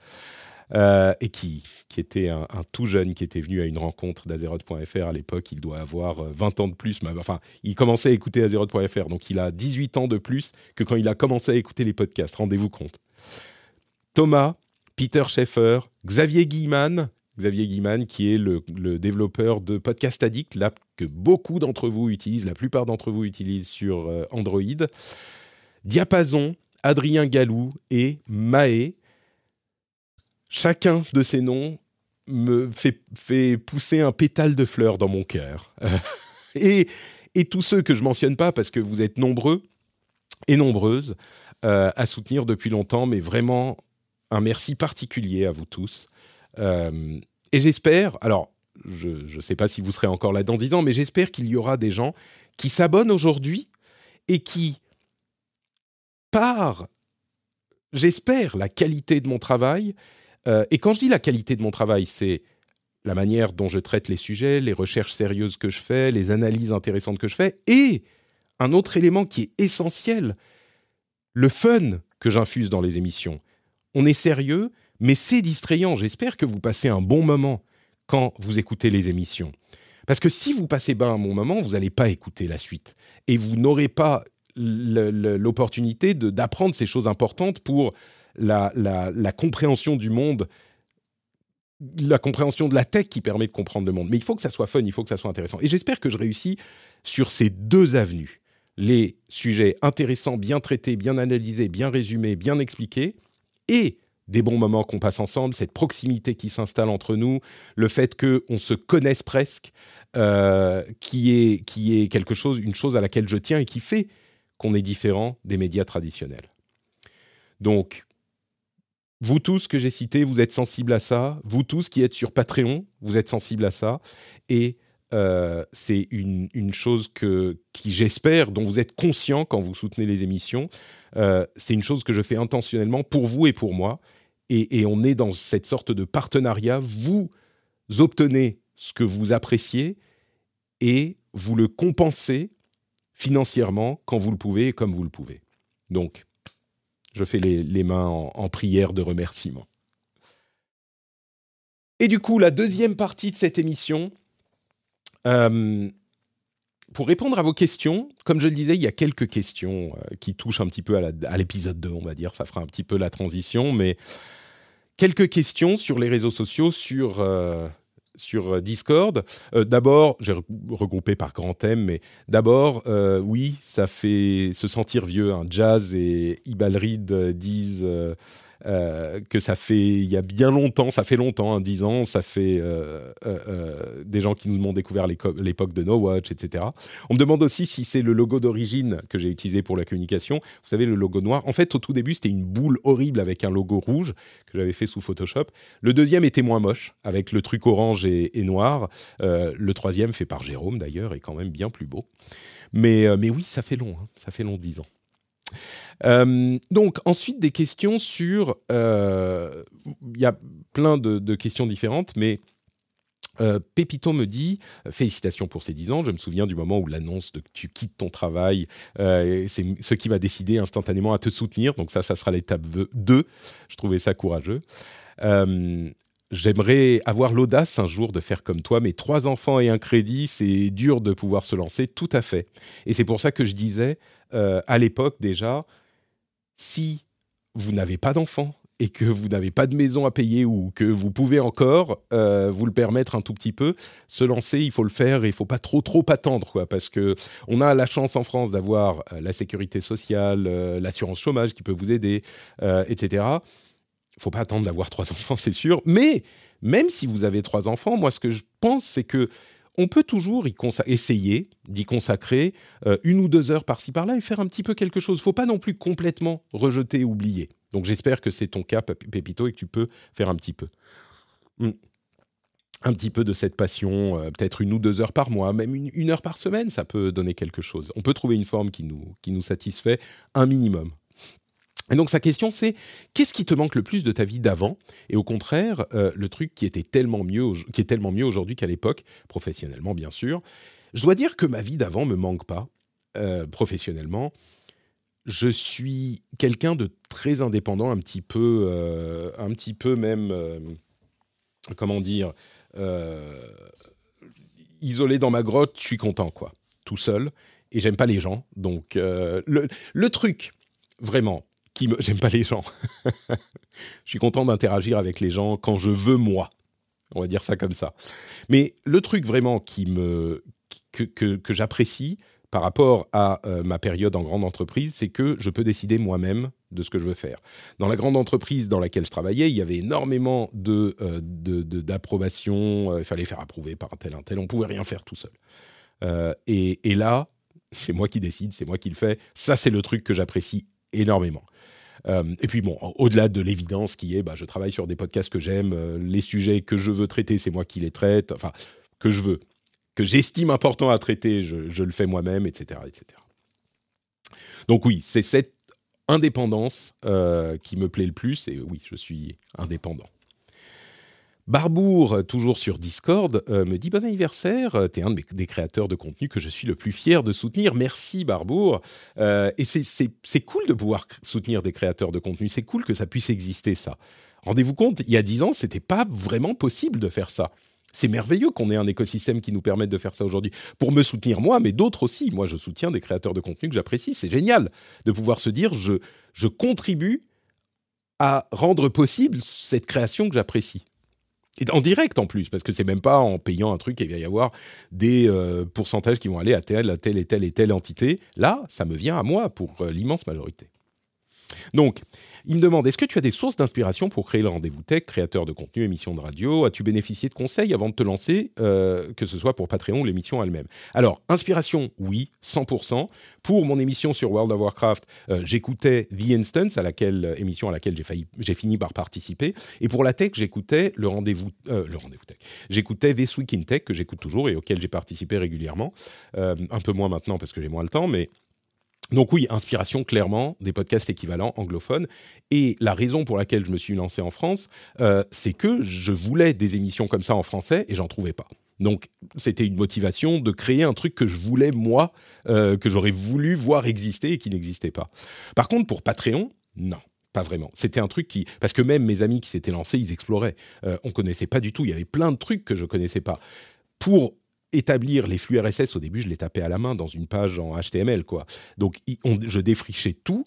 euh, et qui, qui était un, tout jeune qui était venu à une rencontre d'Azeroth.fr à l'époque, il doit avoir 20 euh, ans de plus, enfin, il commençait à écouter Azeroth.fr, donc il a 18 ans de plus que quand il a commencé à écouter les podcasts, rendez-vous compte. Thomas, Peter Schaeffer, Xavier Guilleman, Xavier qui est le, développeur de Podcast Addict, l'app que beaucoup d'entre vous utilisent, la plupart d'entre vous utilisent sur euh, Android. Diapason, Adrien Galou et Maé. Chacun de ces noms me fait, pousser un pétale de fleurs dans mon cœur. et, tous ceux que je mentionne pas, parce que vous êtes nombreux et nombreuses euh, à soutenir depuis longtemps, mais vraiment un merci particulier à vous tous. Euh, et j'espère, alors je ne sais pas si vous serez encore là dans 10 ans, mais j'espère qu'il y aura des gens qui s'abonnent aujourd'hui et qui, par, j'espère, la qualité de mon travail, euh, et quand je dis la qualité de mon travail, c'est la manière dont je traite les sujets, les recherches sérieuses que je fais, les analyses intéressantes que je fais, et un autre élément qui est essentiel, le fun que j'infuse dans les émissions. On est sérieux, mais c'est distrayant. J'espère que vous passez un bon moment quand vous écoutez les émissions. Parce que si vous passez pas un bon moment, vous n'allez pas écouter la suite. Et vous n'aurez pas l'opportunité d'apprendre ces choses importantes pour la, la, compréhension du monde, la compréhension de la tech qui permet de comprendre le monde. Mais il faut que ça soit fun, il faut que ça soit intéressant. Et j'espère que je réussis sur ces deux avenues. Les sujets intéressants, bien traités, bien analysés, bien résumés, bien expliqués, et des bons moments qu'on passe ensemble, cette proximité qui s'installe entre nous, le fait qu'on se connaisse presque, euh, qui, est, qui est quelque chose, une chose à laquelle je tiens et qui fait qu'on est différent des médias traditionnels. Donc, vous tous que j'ai cités, vous êtes sensibles à ça. Vous tous qui êtes sur Patreon, vous êtes sensibles à ça. Et euh, c'est une, chose que, qui, j'espère, dont vous êtes conscient quand vous soutenez les émissions. Euh, c'est une chose que je fais intentionnellement pour vous et pour moi et, on est dans cette sorte de partenariat. Vous obtenez ce que vous appréciez et vous le compensez financièrement quand vous le pouvez et comme vous le pouvez. Donc, je fais les, mains en, prière de remerciement. Et du coup, la deuxième partie de cette émission, euh, pour répondre à vos questions, comme je le disais, il y a quelques questions euh, qui touchent un petit peu à l'épisode 2, on va dire, ça fera un petit peu la transition, mais quelques questions sur les réseaux sociaux, sur, euh, sur euh, Discord. Euh, d'abord, j'ai regroupé par grands thèmes, mais d'abord, oui, ça fait se sentir vieux. Jazz et Ibalrid disent euh, que ça fait il y a bien longtemps, ça fait longtemps, hein, 10 ans, ça fait euh, euh, des gens qui nous ont découvert l'époque de No Watch, etc. On me demande aussi si c'est le logo d'origine que j'ai utilisé pour la communication. Vous savez, le logo noir. En fait, au tout début, c'était une boule horrible avec un logo rouge que j'avais fait sous Photoshop. Le deuxième était moins moche, avec le truc orange et, noir. le troisième, fait par Jérôme d'ailleurs, est quand même bien plus beau. Mais, oui, ça fait long, hein. ça fait long 10 ans. Euh, donc ensuite des questions sur, euh, il y a plein de, questions différentes, mais euh, Pépito me dit félicitations pour ces 10 ans. Je me souviens du moment où l'annonce de que tu quittes ton travail, c'est ce qui va décider instantanément à te soutenir. Donc ça, ça sera l'étape 2. Je trouvais ça courageux. J'aimerais avoir l'audace un jour de faire comme toi, mais trois enfants et un crédit, c'est dur de pouvoir se lancer, tout à fait. Et c'est pour ça que je disais euh, à l'époque déjà, si vous n'avez pas d'enfants et que vous n'avez pas de maison à payer ou que vous pouvez encore euh, vous le permettre un tout petit peu, se lancer, il faut le faire et il faut pas trop trop attendre quoi, parce que on a la chance en France d'avoir euh, la sécurité sociale, l'assurance chômage qui peut vous aider, etc faut pas attendre d'avoir trois enfants, c'est sûr. Mais même si vous avez trois enfants, moi, ce que je pense, c'est que on peut toujours y essayer d'y consacrer euh, une ou deux heures par-ci par-là et faire un petit peu quelque chose. Faut pas non plus complètement rejeter, oublier. Donc j'espère que c'est ton cas, Pépito, et que tu peux faire un petit peu. Hmm. Un petit peu de cette passion, euh, peut-être une ou deux heures par mois, même une, une, heure par semaine, ça peut donner quelque chose. On peut trouver une forme qui nous, qui nous satisfait un minimum. Et donc sa question c'est qu'est-ce qui te manque le plus de ta vie d'avant? Et au contraire, euh, le truc qui était tellement mieux, qui est tellement mieux aujourd'hui qu'à l'époque, professionnellement bien sûr. Je dois dire que ma vie d'avant me manque pas euh, professionnellement. Je suis quelqu'un de très indépendant, un petit peu, euh, un petit peu même, comment dire, isolé dans ma grotte. Je suis content quoi, tout seul. Et j'aime pas les gens. Donc le, le truc vraiment qui me... J'aime pas les gens. je suis content d'interagir avec les gens quand je veux moi. On va dire ça comme ça. Mais le truc vraiment qui me... que, que, j'apprécie par rapport à euh, ma période en grande entreprise, c'est que je peux décider moi-même de ce que je veux faire. Dans la grande entreprise dans laquelle je travaillais, il y avait énormément de, euh, d'approbation, euh, il fallait faire approuver par un tel, un tel, on pouvait rien faire tout seul. et, et là, c'est moi qui décide, c'est moi qui le fais. Ça, c'est le truc que j'apprécie énormément. Euh, et puis bon, au-delà de l'évidence qui est, bah, je travaille sur des podcasts que j'aime, euh, les sujets que je veux traiter, c'est moi qui les traite, enfin, que je veux, que j'estime important à traiter, je, le fais moi-même, etc., etc. Donc oui, c'est cette indépendance euh, qui me plaît le plus, et oui, je suis indépendant. Barbour, toujours sur Discord, euh, me dit bon anniversaire. Euh, tu es un des créateurs de contenu que je suis le plus fier de soutenir. Merci Barbour. Euh, et c'est cool de pouvoir soutenir des créateurs de contenu. C'est cool que ça puisse exister ça. Rendez-vous compte, il y a dix ans, c'était pas vraiment possible de faire ça. C'est merveilleux qu'on ait un écosystème qui nous permette de faire ça aujourd'hui. Pour me soutenir moi, mais d'autres aussi. Moi, je soutiens des créateurs de contenu que j'apprécie. C'est génial de pouvoir se dire je contribue à rendre possible cette création que j'apprécie. Et en direct en plus, parce que c'est même pas en payant un truc qu'il va y avoir des euh, pourcentages qui vont aller à telle, et telle et telle entité. Là, ça me vient à moi pour euh, l'immense majorité. Donc, il me demande, est-ce que tu as des sources d'inspiration pour créer le rendez-vous tech, créateur de contenu, émission de radio? As-tu bénéficié de conseils avant de te lancer, euh, que ce soit pour Patreon ou l'émission elle-même? Alors, inspiration, oui, 100%. Pour mon émission sur World of Warcraft, euh, j'écoutais The Instance, à laquelle, euh, émission à laquelle j'ai fini par participer. Et pour la tech, j'écoutais le rendez-vous le rendez-vous tech. J'écoutais This Week in Tech, que j'écoute toujours et auquel j'ai participé régulièrement. un peu moins maintenant parce que j'ai moins le temps, mais donc oui, inspiration clairement des podcasts équivalents anglophones. Et la raison pour laquelle je me suis lancé en France, euh, c'est que je voulais des émissions comme ça en français et j'en trouvais pas. Donc c'était une motivation de créer un truc que je voulais moi, euh, que j'aurais voulu voir exister et qui n'existait pas. Par contre, pour Patreon, non. Pas vraiment. C'était un truc qui, parce que même mes amis qui s'étaient lancés, ils exploraient. Euh, on connaissait pas du tout. Il y avait plein de trucs que je connaissais pas. Pour établir les flux RSS, au début, je les tapais à la main dans une page en HTML, quoi. Donc, je défrichais tout.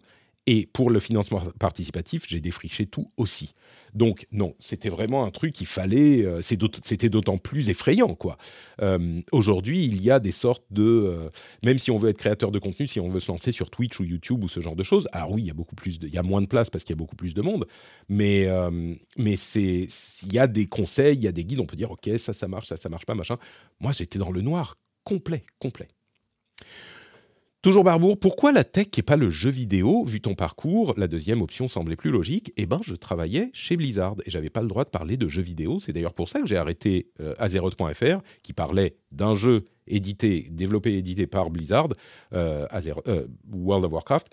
Et pour le financement participatif, j'ai défriché tout aussi. Donc non, c'était vraiment un truc qu'il fallait. Euh, c'était d'autant plus effrayant, quoi. Euh, aujourd'hui, il y a des sortes de, euh, même si on veut être créateur de contenu, si on veut se lancer sur Twitch ou YouTube ou ce genre de choses. Alors oui, il y a beaucoup plus, il y a moins de place parce qu'il y a beaucoup plus de monde, mais mais c'est, il y a des conseils, il y a des guides. On peut dire ok, ça, ça marche, ça, ça marche pas, machin. Moi, j'étais dans le noir complet, complet. Toujours Barbour, pourquoi la tech et pas le jeu vidéo? Vu ton parcours, la deuxième option semblait plus logique. Eh ben, je travaillais chez Blizzard et j'avais pas le droit de parler de jeux vidéo. C'est d'ailleurs pour ça que j'ai arrêté euh, Azeroth.fr, qui parlait d'un jeu édité, développé et édité par Blizzard, euh, euh, World of Warcraft.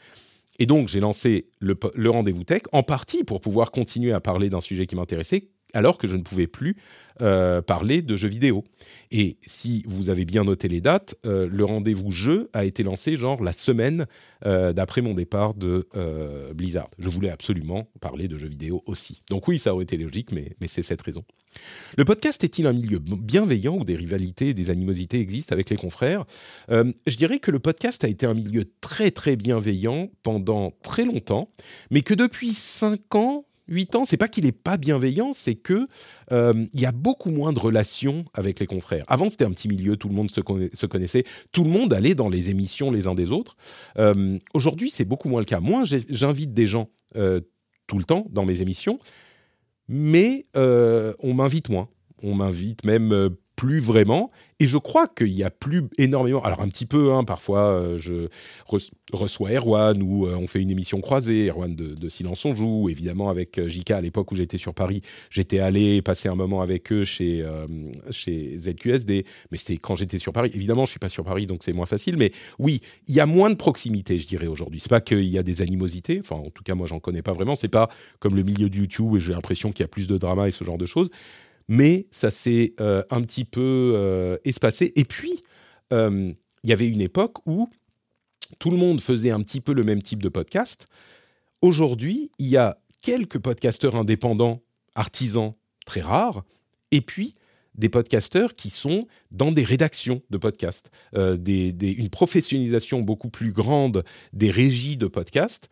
Et donc, j'ai lancé le, le rendez-vous tech, en partie pour pouvoir continuer à parler d'un sujet qui m'intéressait, alors que je ne pouvais plus euh, parler de jeux vidéo. Et si vous avez bien noté les dates, euh, le rendez-vous jeu a été lancé genre la semaine euh, d'après mon départ de Blizzard. Je voulais absolument parler de jeux vidéo aussi. Donc oui, ça aurait été logique, mais, mais c'est cette raison. Le podcast est-il un milieu bienveillant où des rivalités et des animosités existent avec les confrères? Je dirais que le podcast a été un milieu très très bienveillant pendant très longtemps, mais que depuis 5 ans, 8 ans, c'est pas qu'il est pas bienveillant, c'est que euh, il y a beaucoup moins de relations avec les confrères. Avant, c'était un petit milieu, tout le monde se, connaissait, tout le monde allait dans les émissions les uns des autres. Euh, aujourd'hui, c'est beaucoup moins le cas. Moi, j'invite des gens euh, tout le temps dans mes émissions, mais on m'invite moins. On m'invite même plus vraiment. Et je crois qu'il y a plus énormément. Alors, un petit peu, hein, parfois, euh, je reçois Erwan ou euh, on fait une émission croisée, Erwan de, Silence on Joue, évidemment, avec euh, JK à l'époque où j'étais sur Paris. J'étais allé passer un moment avec eux chez, chez ZQSD, mais c'était quand j'étais sur Paris. Évidemment, je suis pas sur Paris, donc c'est moins facile. Mais oui, il y a moins de proximité, je dirais, aujourd'hui. C'est pas qu'il y a des animosités. Enfin, en tout cas, moi, j'en connais pas vraiment. C'est pas comme le milieu de YouTube où j'ai l'impression qu'il y a plus de drama et ce genre de choses mais ça s'est euh, un petit peu euh, espacé. Et puis, euh, il y avait une époque où tout le monde faisait un petit peu le même type de podcast. Aujourd'hui, il y a quelques podcasteurs indépendants, artisans, très rares, et puis des podcasteurs qui sont dans des rédactions de podcasts, une professionnalisation beaucoup plus grande des régies de podcasts,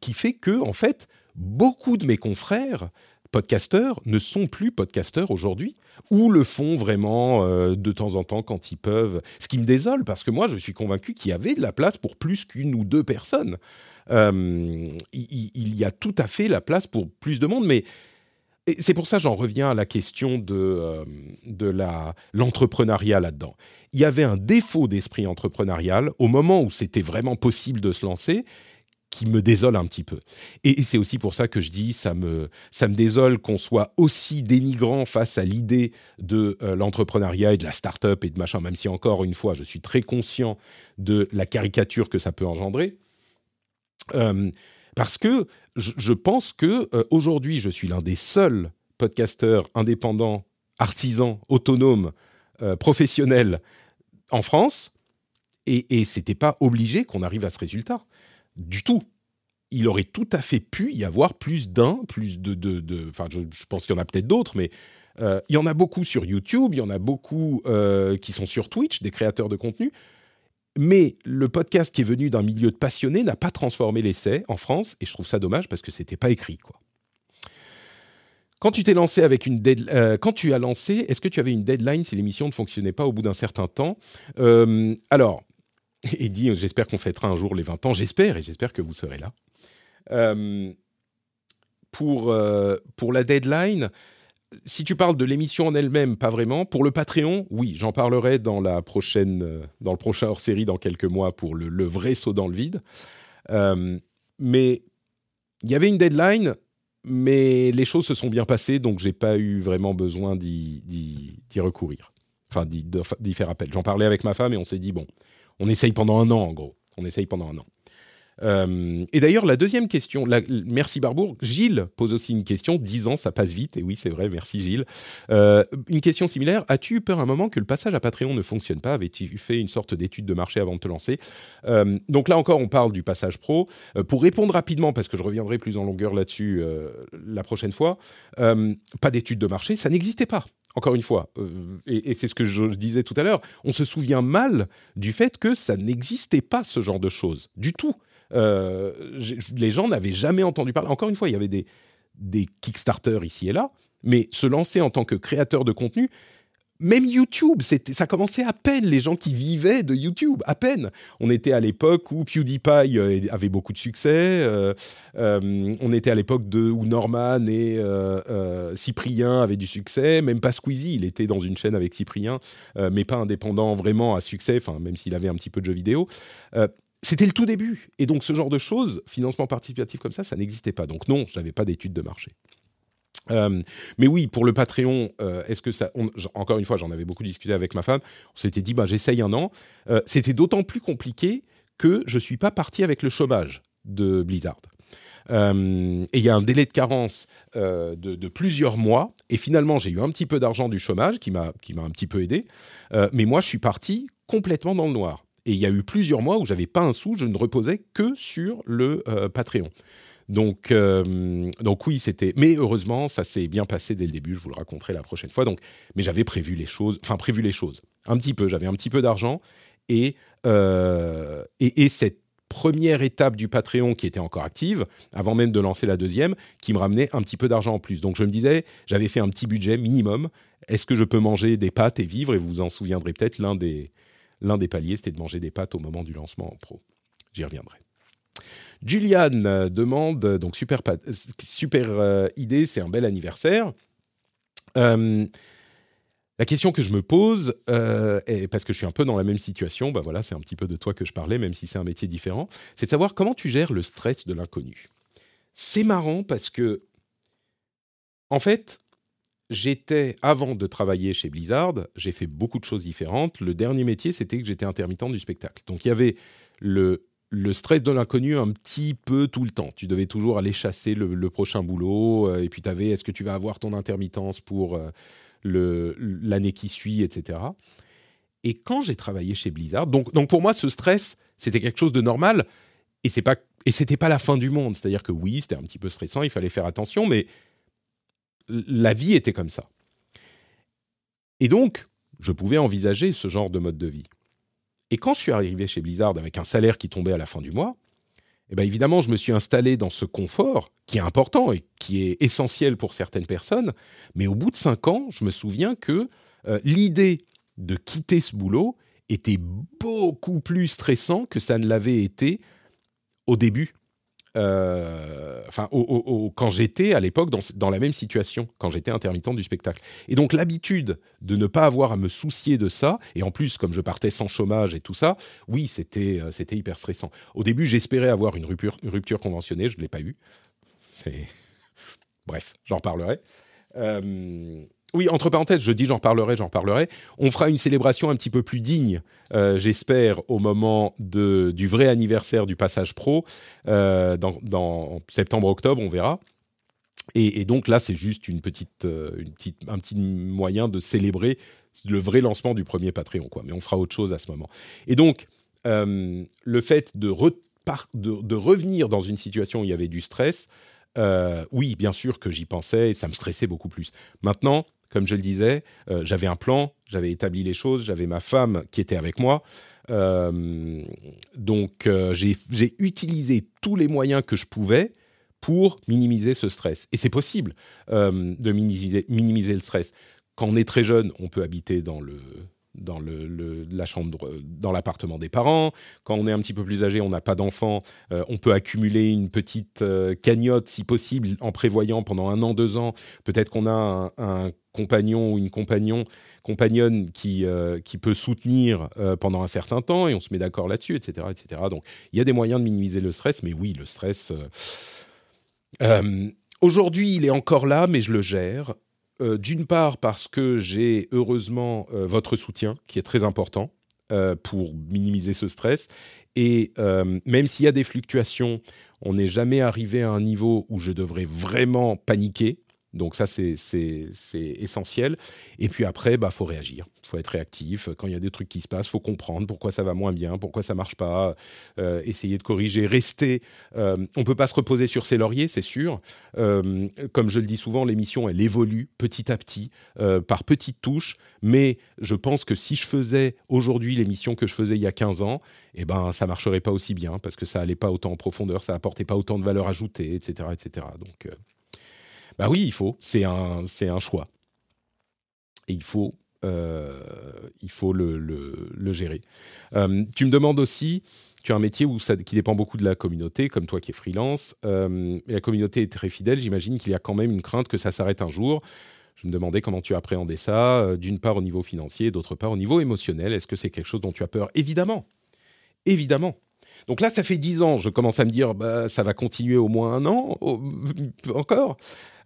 qui fait que, en fait, beaucoup de mes confrères podcasteurs ne sont plus podcasteurs aujourd'hui ou le font vraiment euh, de temps en temps quand ils peuvent. Ce qui me désole parce que moi je suis convaincu qu'il y avait de la place pour plus qu'une ou deux personnes. Euh, il, y a tout à fait la place pour plus de monde, mais c'est pour ça j'en reviens à la question de, euh, de l'entrepreneuriat là-dedans. Il y avait un défaut d'esprit entrepreneurial au moment où c'était vraiment possible de se lancer qui me désole un petit peu. Et, c'est aussi pour ça que je dis, ça me, ça me désole qu'on soit aussi dénigrant face à l'idée de euh, l'entrepreneuriat et de la start-up et de machin, même si encore une fois, je suis très conscient de la caricature que ça peut engendrer. Euh, parce que je, pense que euh, aujourd'hui, je suis l'un des seuls podcasteurs indépendants, artisans, autonomes, professionnels en France, et, et c'était pas obligé qu'on arrive à ce résultat du tout. Il aurait tout à fait pu y avoir plus d'un, plus de... Enfin, je, pense qu'il y en a peut-être d'autres, mais euh, il y en a beaucoup sur YouTube, il y en a beaucoup euh, qui sont sur Twitch, des créateurs de contenu. Mais le podcast qui est venu d'un milieu de passionnés n'a pas transformé l'essai en France, et je trouve ça dommage parce que c'était pas écrit, quoi. Quand tu t'es lancé avec une euh, quand tu as lancé, est-ce que tu avais une deadline si l'émission ne fonctionnait pas au bout d'un certain temps? Alors, et dit J'espère qu'on fêtera un jour les 20 ans. J'espère, et j'espère que vous serez là. Euh, pour, euh, pour la deadline, si tu parles de l'émission en elle-même, pas vraiment. Pour le Patreon, oui, j'en parlerai dans, la prochaine, euh, dans le prochain hors-série dans quelques mois pour le, le, vrai saut dans le vide. mais il y avait une deadline, mais les choses se sont bien passées, donc j'ai pas eu vraiment besoin d'y recourir. Enfin, d'y faire appel. J'en parlais avec ma femme et on s'est dit, bon, on essaye pendant un an, en gros. On essaye pendant un an. Euh, et d'ailleurs, la deuxième question, merci Barbour. Gilles pose aussi une question. 10 ans, ça passe vite. Et oui, c'est vrai, merci Gilles. Euh, une question similaire. As-tu eu peur un moment que le passage à Patreon ne fonctionne pas? Avais-tu fait une sorte d'étude de marché avant de te lancer? Euh, Donc là encore, on parle du passage pro. pour répondre rapidement, parce que je reviendrai plus en longueur là-dessus la prochaine fois, pas d'étude de marché, ça n'existait pas encore une fois, euh, et, c'est ce que je disais tout à l'heure, on se souvient mal du fait que ça n'existait pas ce genre de choses du tout. les gens n'avaient jamais entendu parler. Encore une fois, il y avait des, des Kickstarter ici et là, mais se lancer en tant que créateur de contenu, même YouTube, ça commençait à peine les gens qui vivaient de YouTube, à peine. On était à l'époque où PewDiePie euh, avait beaucoup de succès. Euh, euh, on était à l'époque où Norman et Cyprien avaient du succès. Même pas Squeezie, il était dans une chaîne avec Cyprien, mais pas indépendant vraiment à succès. Enfin, même s'il avait un petit peu de jeux vidéo. c'était le tout début. Et donc, ce genre de choses, financement participatif comme ça, ça n'existait pas. Donc, non, je n'avais pas d'études de marché. Euh, mais oui, pour le Patreon, euh, est-ce que Encore une fois, j'en avais beaucoup discuté avec ma femme. On s'était dit, bah, j'essaye un an. Euh, c'était d'autant plus compliqué que je suis pas parti avec le chômage de Blizzard. et il y a un délai de carence de, plusieurs mois. Et finalement, j'ai eu un petit peu d'argent du chômage qui m'a qui m'a un petit peu aidé. mais moi, je suis parti complètement dans le noir. Et il y a eu plusieurs mois où j'avais pas un sou, je ne reposais que sur le Patreon. Donc, euh, donc oui, c'était. Mais heureusement, ça s'est bien passé dès le début. Je vous le raconterai la prochaine fois. Donc, mais j'avais prévu les choses. Enfin, prévu les choses. Un petit peu. J'avais un petit peu d'argent et, euh, et, cette première étape du Patreon qui était encore active, avant même de lancer la deuxième, qui me ramenait un petit peu d'argent en plus. Donc je me disais, j'avais fait un petit budget minimum. Est-ce que je peux manger des pâtes et vivre? Et vous vous en souviendrez peut-être, l'un des, l'un des paliers, c'était de manger des pâtes au moment du lancement en pro. J'y reviendrai. Julian euh, demande, donc super, euh, idée, c'est un bel anniversaire. Euh, la question que je me pose, et parce que je suis un peu dans la même situation, bah voilà, c'est un petit peu de toi que je parlais, même si c'est un métier différent, c'est de savoir comment tu gères le stress de l'inconnu. C'est marrant parce que, en fait, j'étais, avant de travailler chez Blizzard, j'ai fait beaucoup de choses différentes. Le dernier métier, c'était que j'étais intermittent du spectacle. Donc il y avait le le stress de l'inconnu un petit peu tout le temps. Tu devais toujours aller chasser le, prochain boulot, euh, et puis tu avais est-ce que tu vas avoir ton intermittence pour euh, l'année qui suit, etc. Et quand j'ai travaillé chez Blizzard, donc, pour moi, ce stress, c'était quelque chose de normal, et c'est pas et c'était pas la fin du monde. C'est-à-dire que oui, c'était un petit peu stressant, il fallait faire attention, mais la vie était comme ça. Et donc, je pouvais envisager ce genre de mode de vie. Et quand je suis arrivé chez Blizzard avec un salaire qui tombait à la fin du mois, eh bien évidemment, je me suis installé dans ce confort qui est important et qui est essentiel pour certaines personnes. Mais au bout de cinq ans, je me souviens que euh, l'idée de quitter ce boulot était beaucoup plus stressant que ça ne l'avait été au début euh, enfin, quand j'étais à l'époque dans, la même situation, quand j'étais intermittent du spectacle. Et donc l'habitude de ne pas avoir à me soucier de ça, et en plus comme je partais sans chômage et tout ça, oui, c'était euh, hyper stressant. Au début, j'espérais avoir une rupture, rupture conventionnée, je ne l'ai pas eu. Bref, j'en reparlerai. Euh, oui, entre parenthèses, je dis j'en parlerai, j'en parlerai. On fera une célébration un petit peu plus digne, euh, j'espère, au moment de, du vrai anniversaire du passage pro, euh, dans, septembre-octobre, on verra. Et, donc là, c'est juste euh, une petite, un petit moyen de célébrer le vrai lancement du premier Patreon, quoi. Mais on fera autre chose à ce moment. Et donc, le fait de, revenir dans une situation où il y avait du stress, oui, bien sûr que j'y pensais ça me stressait beaucoup plus. Maintenant, comme je le disais, euh, j'avais un plan, j'avais établi les choses, j'avais ma femme qui était avec moi. Euh, donc euh, j'ai utilisé tous les moyens que je pouvais pour minimiser ce stress. Et c'est possible de minimiser, minimiser le stress. Quand on est très jeune, on peut habiter dans le, dans le, la chambre, dans l'appartement des parents. Quand on est un petit peu plus âgé, on n'a pas d'enfant, on peut accumuler une petite cagnotte si possible en prévoyant pendant un an, deux ans. Peut-être qu'on a un, compagnon ou une compagnon, compagnonne qui, euh, qui peut soutenir euh, pendant un certain temps et on se met d'accord là-dessus, etc., etc. Donc il y a des moyens de minimiser le stress, mais oui, le stress. Euh, aujourd'hui, il est encore là, mais je le gère. D'une part parce que j'ai heureusement votre soutien, qui est très important pour minimiser ce stress. Et même s'il y a des fluctuations, on n'est jamais arrivé à un niveau où je devrais vraiment paniquer Donc ça, c'est essentiel. Et puis après, bah, faut réagir. Il faut être réactif. Quand il y a des trucs qui se passent, faut comprendre pourquoi ça va moins bien, pourquoi ça marche pas, euh, essayer de corriger, rester. Euh, on peut pas se reposer sur ses lauriers, c'est sûr. Euh, comme je le dis souvent, l'émission, elle évolue petit à petit, par petites touches. Mais je pense que si je faisais aujourd'hui l'émission que je faisais il y a 15 ans, eh ben, ça marcherait pas aussi bien parce que ça allait pas autant en profondeur, ça apportait pas autant de valeur ajoutée, etc., etc. Donc bah oui, il faut. C'est un, c'est un choix. Et il faut, euh, il faut le, le, gérer. Euh, tu me demandes aussi, tu as un métier où ça, qui dépend beaucoup de la communauté, comme toi qui es freelance. Euh, la communauté est très fidèle. J'imagine qu'il y a quand même une crainte que ça s'arrête un jour. Je me demandais comment tu appréhendais ça, d'une part au niveau financier, d'autre part au niveau émotionnel. Est-ce que c'est quelque chose dont tu as peur? Évidemment. Évidemment. Donc là, ça fait dix ans. Je commence à me dire, bah, ça va continuer au moins un an encore.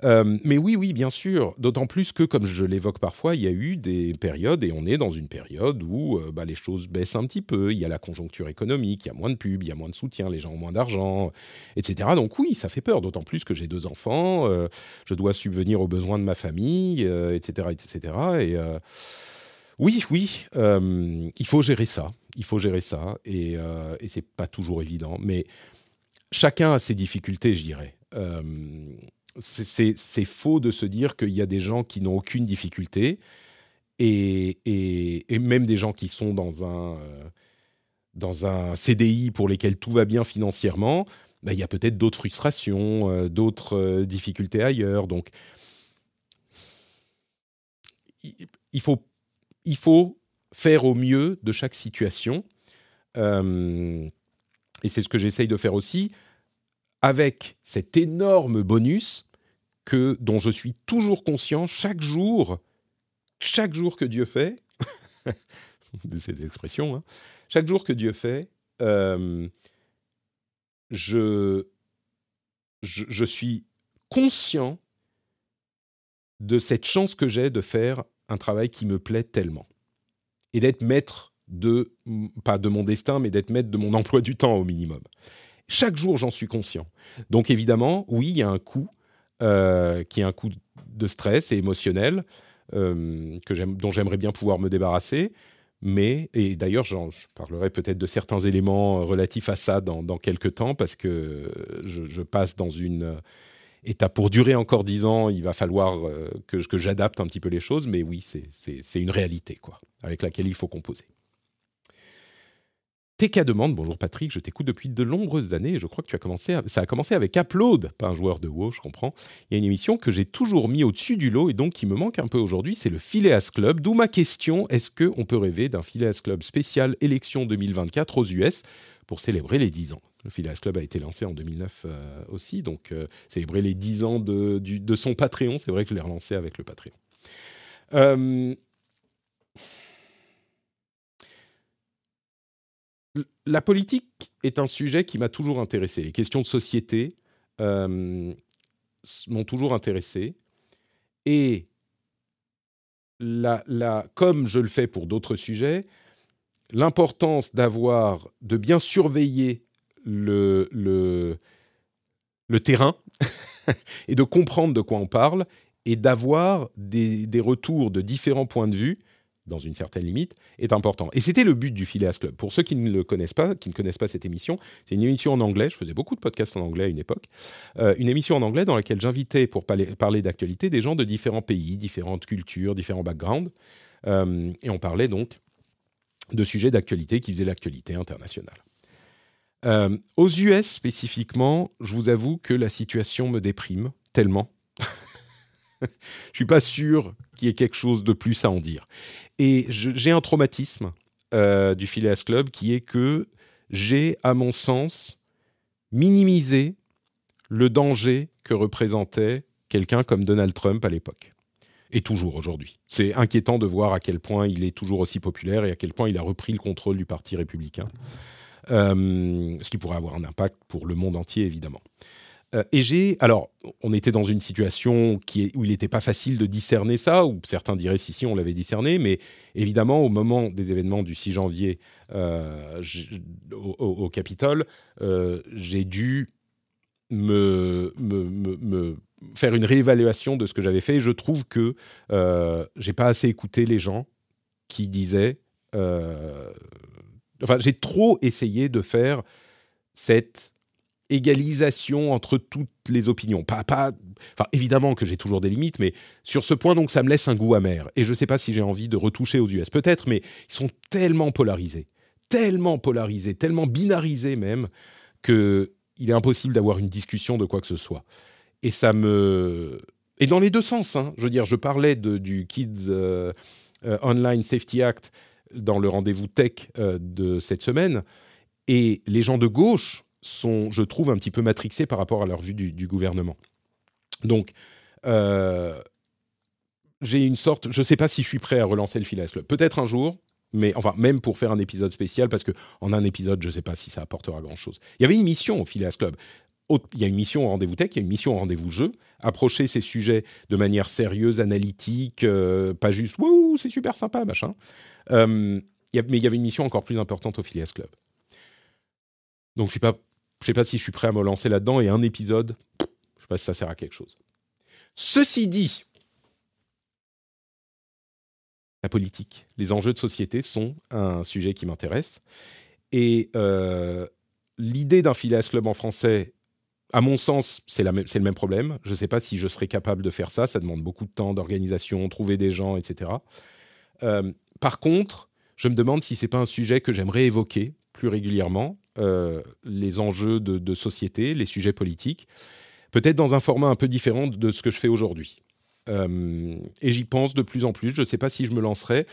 Euh, mais oui, oui, bien sûr. D'autant plus que, comme je l'évoque parfois, il y a eu des périodes, et on est dans une période où euh, bah, les choses baissent un petit peu. Il y a la conjoncture économique, il y a moins de pubs, il y a moins de soutien, les gens ont moins d'argent, etc. Donc oui, ça fait peur. D'autant plus que j'ai deux enfants, euh, je dois subvenir aux besoins de ma famille, etc., etc. Et oui, oui, il faut gérer ça. Il faut gérer ça, et, et c'est pas toujours évident. Mais chacun a ses difficultés, je dirais c'est faux de se dire qu'il y a des gens qui n'ont aucune difficulté et, même des gens qui sont dans un, euh, CDI pour lesquels tout va bien financièrement, bah, il y a peut-être d'autres frustrations, euh, d'autres euh, difficultés ailleurs. Donc, il, faut, il faut faire au mieux de chaque situation. et c'est ce que j'essaye de faire aussi avec cet énorme bonus que, dont je suis toujours conscient chaque jour, chaque jour que Dieu fait, c'est l'expression, hein, chaque jour que Dieu fait, euh, je, je, suis conscient de cette chance que j'ai de faire un travail qui me plaît tellement. Et d'être maître de, pas de mon destin, mais d'être maître de mon emploi du temps au minimum. Chaque jour, j'en suis conscient. Donc évidemment, oui, il y a un coût, euh, qui est un coût de stress et émotionnel, euh, dont j'aimerais bien pouvoir me débarrasser. Mais, et d'ailleurs, je parlerai peut-être de certains éléments relatifs à ça dans, dans quelques temps, parce que je, passe dans une étape pour durer encore dix ans. Il va falloir euh, que, que j'adapte un petit peu les choses, mais oui, c'est une réalité, quoi, avec laquelle il faut composer. TK demande, bonjour Patrick, je t'écoute depuis de nombreuses années et je crois que tu as commencé, ça a commencé avec Upload, pas un joueur de WoW, je comprends. Il y a une émission que j'ai toujours mis au-dessus du lot et donc qui me manque un peu aujourd'hui, c'est le Phileas Club. D'où ma question, est-ce qu'on peut rêver d'un Phileas Club spécial élection 2024 aux US pour célébrer les 10 ans? Le Phileas Club a été lancé en 2009 euh, aussi, donc euh, célébrer les 10 ans de, son Patreon, c'est vrai que je l'ai relancé avec le Patreon. Euh, la politique est un sujet qui m'a toujours intéressé. Les questions de société m'ont toujours intéressé. Et comme je le fais pour d'autres sujets, l'importance d'avoir, de bien surveiller le, le, terrain et de comprendre de quoi on parle et d'avoir des, des, retours de différents points de vue dans une certaine limite, est important. Et c'était le but du Phileas Club. Pour ceux qui ne le connaissent pas, qui ne connaissent pas cette émission, c'est une émission en anglais. Je faisais beaucoup de podcasts en anglais à une époque. Euh, une émission en anglais dans laquelle j'invitais pour parler, parler d'actualité des gens de différents pays, différentes cultures, différents backgrounds. Euh, et on parlait donc de sujets d'actualité qui faisaient l'actualité internationale. Euh, aux US spécifiquement, je vous avoue que la situation me déprime tellement. je suis pas sûr qu'il y ait quelque chose de plus à en dire. Et j'ai un traumatisme euh, du Phileas Club qui est que j'ai, à mon sens, minimisé le danger que représentait quelqu'un comme Donald Trump à l'époque. Et toujours aujourd'hui. C'est inquiétant de voir à quel point il est toujours aussi populaire et à quel point il a repris le contrôle du Parti républicain. Euh, ce qui pourrait avoir un impact pour le monde entier, évidemment. Euh, et j'ai, alors, on était dans une situation où il n'était pas facile de discerner ça, ou certains diraient si si on l'avait discerné, mais évidemment au moment des événements du 6 janvier euh, au, Capitole, j'ai dû me, faire une réévaluation de ce que j'avais fait. je trouve que euh, j'ai pas assez écouté les gens qui disaient. Enfin, j'ai trop essayé de faire cette égalisation entre toutes les opinions. Pas, pas, enfin, évidemment que j'ai toujours des limites, mais sur ce point, donc, ça me laisse un goût amer. Et je ne sais pas si j'ai envie de retoucher aux US. Peut-être, mais ils sont tellement polarisés, tellement polarisés, tellement binarisés même, que il est impossible d'avoir une discussion de quoi que ce soit. Et ça me... Et dans les deux sens, hein. je veux dire, je parlais du Kids euh, euh, Online Safety Act dans le rendez-vous tech euh, de cette semaine, et les gens de gauche sont, je trouve, un petit peu matrixés par rapport à leur vue du, gouvernement. Donc, j'ai une sorte, je ne sais pas si je suis prêt à relancer le Phileas Club. Peut-être un jour, mais enfin, même pour faire un épisode spécial, parce que en un épisode, je ne sais pas si ça apportera grand-chose. Il y avait une mission au Phileas Club. Il y a une mission au rendez-vous tech, il y a une mission au rendez-vous jeu. Approcher ces sujets de manière sérieuse, analytique, euh, pas juste « Wouh, c'est super sympa, machin euh, Mais il y avait une mission encore plus importante au Phileas Club. Donc, je ne sais pas si je suis prêt à me lancer là-dedans, et un épisode, je ne sais pas si ça sert à quelque chose. Ceci dit, la politique, les enjeux de société sont un sujet qui m'intéresse. Et euh, l'idée d'un Phileas Club en français, à mon sens, c'est le même problème. Je ne sais pas si je serais capable de faire ça. Ça demande beaucoup de temps, d'organisation, trouver des gens, etc. Euh, par contre, je me demande si c'est pas un sujet que j'aimerais évoquer plus régulièrement, euh, les enjeux de, société, les sujets politiques, peut-être dans un format un peu différent de ce que je fais aujourd'hui. Euh, et j'y pense de plus en plus. Je ne sais pas si je me lancerai.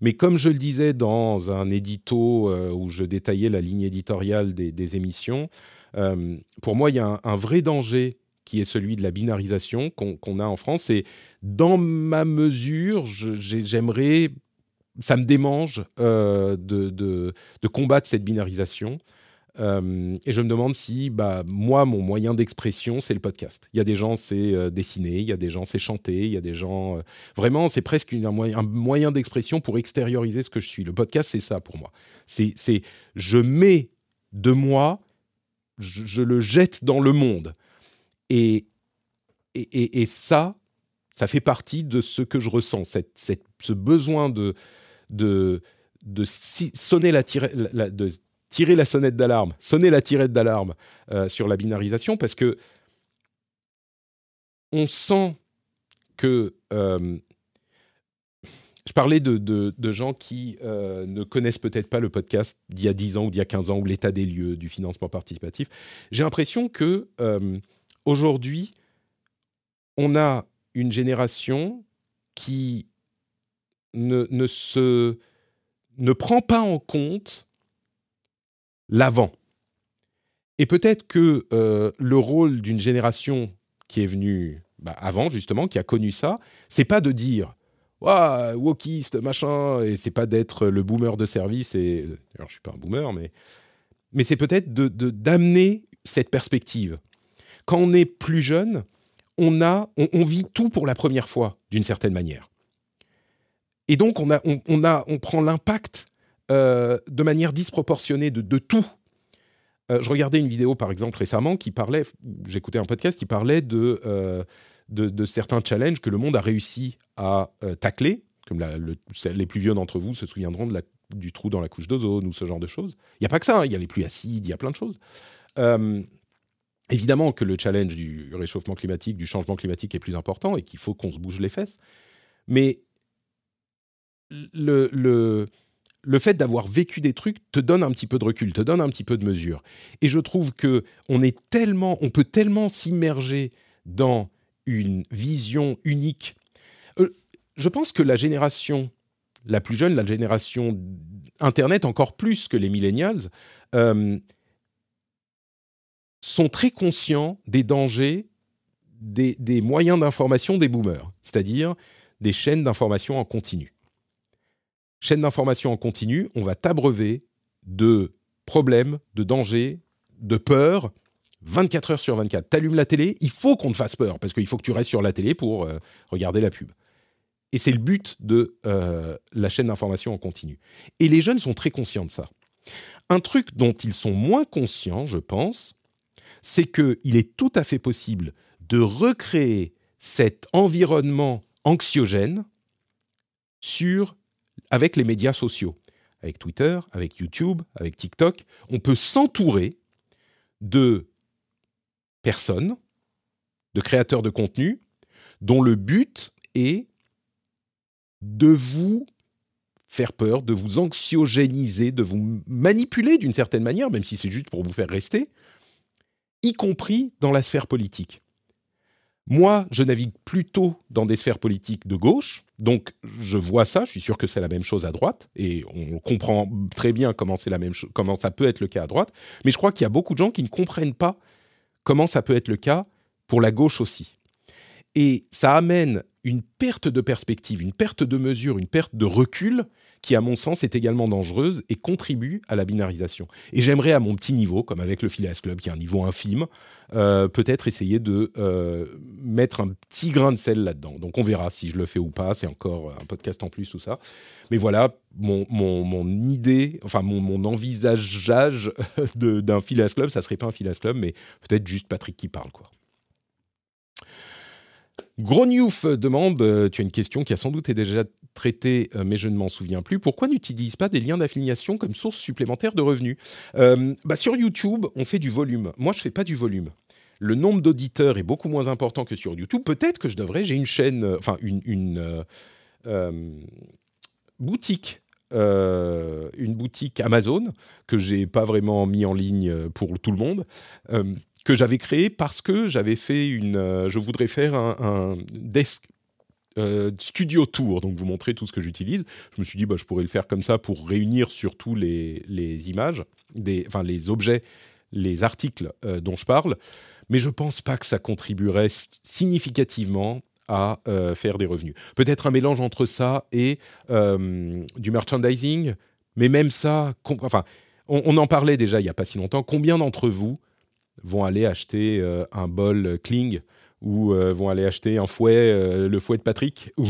Mais comme je le disais dans un édito où je détaillais la ligne éditoriale des, émissions, euh, pour moi, il y a un, vrai danger qui est celui de la binarisation qu'on a en France. Et dans ma mesure, j'aimerais, ça me démange de, de, combattre cette binarisation. Euh, et je me demande si, bah, moi, mon moyen d'expression, c'est le podcast. Il y a des gens, c'est euh, dessiner, il y a des gens, c'est chanter, il y a des gens. Euh, vraiment, c'est presque un moyen, moyen d'expression pour extérioriser ce que je suis. Le podcast, c'est ça pour moi. C'est, je mets de moi, je, le jette dans le monde. Et, et, et, ça, ça fait partie de ce que je ressens, cette, cette, ce besoin de, de, de sonner la, de tirer la sonnette d'alarme, sonner la tirette d'alarme euh, sur la binarisation parce que on sent que euh, je parlais de, gens qui euh, ne connaissent peut-être pas le podcast d'il y a 10 ans ou d'il y a 15 ans ou l'état des lieux du financement participatif. J'ai l'impression que aujourd'hui, on a une génération qui ne, ne prend pas en compte l'avant. Et peut-être que euh, le rôle d'une génération qui est venue bah, avant, justement, qui a connu ça, c'est pas de dire Waouh, wokiste, machin, et c'est pas d'être le boomer de service. Et alors, je suis pas un boomer, mais mais c'est peut-être de d'amener cette perspective. Quand on est plus jeune, on a, on, vit tout pour la première fois, d'une certaine manière. Et donc, on a, on a, on prend l'impact euh, de manière disproportionnée de, tout. Euh, je regardais une vidéo, par exemple, récemment, qui parlait, j'écoutais un podcast qui parlait de, euh, de, certains challenges que le monde a réussi à tacler, comme les plus vieux d'entre vous se souviendront du trou dans la couche d'ozone ou ce genre de choses. Il n'y a pas que ça, hein, il y a les pluies acides, il y a plein de choses. évidemment que le challenge du réchauffement climatique, du changement climatique est plus important et qu'il faut qu'on se bouge les fesses. Mais le, le, le fait d'avoir vécu des trucs te donne un petit peu de recul, te donne un petit peu de mesure. Et je trouve que on est tellement, on peut tellement s'immerger dans une vision unique. Euh, je pense que la génération la plus jeune, la génération Internet encore plus que les millennials, euh, sont très conscients des dangers des, des moyens d'information des boomers, c'est-à-dire des chaînes d'information en continu chaîne d'information en continu, on va t'abreuver de problèmes, de dangers, de peurs 24 heures sur 24. T'allumes la télé, il faut qu'on te fasse peur, parce qu'il faut que tu restes sur la télé pour euh, regarder la pub. Et c'est le but de euh, la chaîne d'information en continu. Et les jeunes sont très conscients de ça. Un truc dont ils sont moins conscients, je pense, c'est qu'il est tout à fait possible de recréer cet environnement anxiogène avec les médias sociaux, avec Twitter, avec YouTube, avec TikTok. On peut s'entourer de personnes, de créateurs de contenu, dont le but est de vous faire peur, de vous anxiogéniser, de vous manipuler d'une certaine manière, même si c'est juste pour vous faire rester, y compris dans la sphère politique. Moi, je navigue plutôt dans des sphères politiques de gauche, donc je vois ça, je suis sûr que c'est la même chose à droite, et on comprend très bien comment, comment ça peut être le cas à droite, mais je crois qu'il y a beaucoup de gens qui ne comprennent pas comment ça peut être le cas pour la gauche aussi. Et ça amène une perte de perspective, une perte de mesure, une perte de recul qui, à mon sens, est également dangereuse et contribue à la binarisation. Et j'aimerais, à mon petit niveau, comme avec le Phileas Club, qui est un niveau infime, euh, peut-être essayer de euh, mettre un petit grain de sel là-dedans. Donc on verra si je le fais ou pas, c'est encore un podcast en plus, tout ça. Mais voilà, mon, mon, idée, enfin mon, mon envisageage d'un Phileas Club, ça serait pas un Phileas Club, mais peut-être juste Patrick qui parle, quoi. Grognouf demande, euh, tu as une question qui a sans doute été déjà traitée, euh, mais je ne m'en souviens plus. Pourquoi n'utilise pas des liens d'affiliation comme source supplémentaire de revenus euh, bah Sur YouTube, on fait du volume. Moi, je ne fais pas du volume. Le nombre d'auditeurs est beaucoup moins important que sur YouTube. Peut-être que je devrais. J'ai une chaîne, enfin une, boutique une boutique Amazon que j'ai pas vraiment mis en ligne pour tout le monde, que j'avais créé parce que j'avais fait une. Euh, je voudrais faire un, desk euh, studio tour, donc vous montrer tout ce que j'utilise. Je me suis dit, bah, je pourrais le faire comme ça pour réunir surtout les, les images, des, enfin les objets, les articles euh, dont je parle. Mais je pense pas que ça contribuerait significativement à faire des revenus. Peut-être un mélange entre ça et du merchandising, mais même ça, enfin, on, on, en parlait déjà il y a pas si longtemps. Combien d'entre vous vont aller acheter euh, un bol Kling ou euh, vont aller acheter un fouet, euh, le fouet de Patrick ou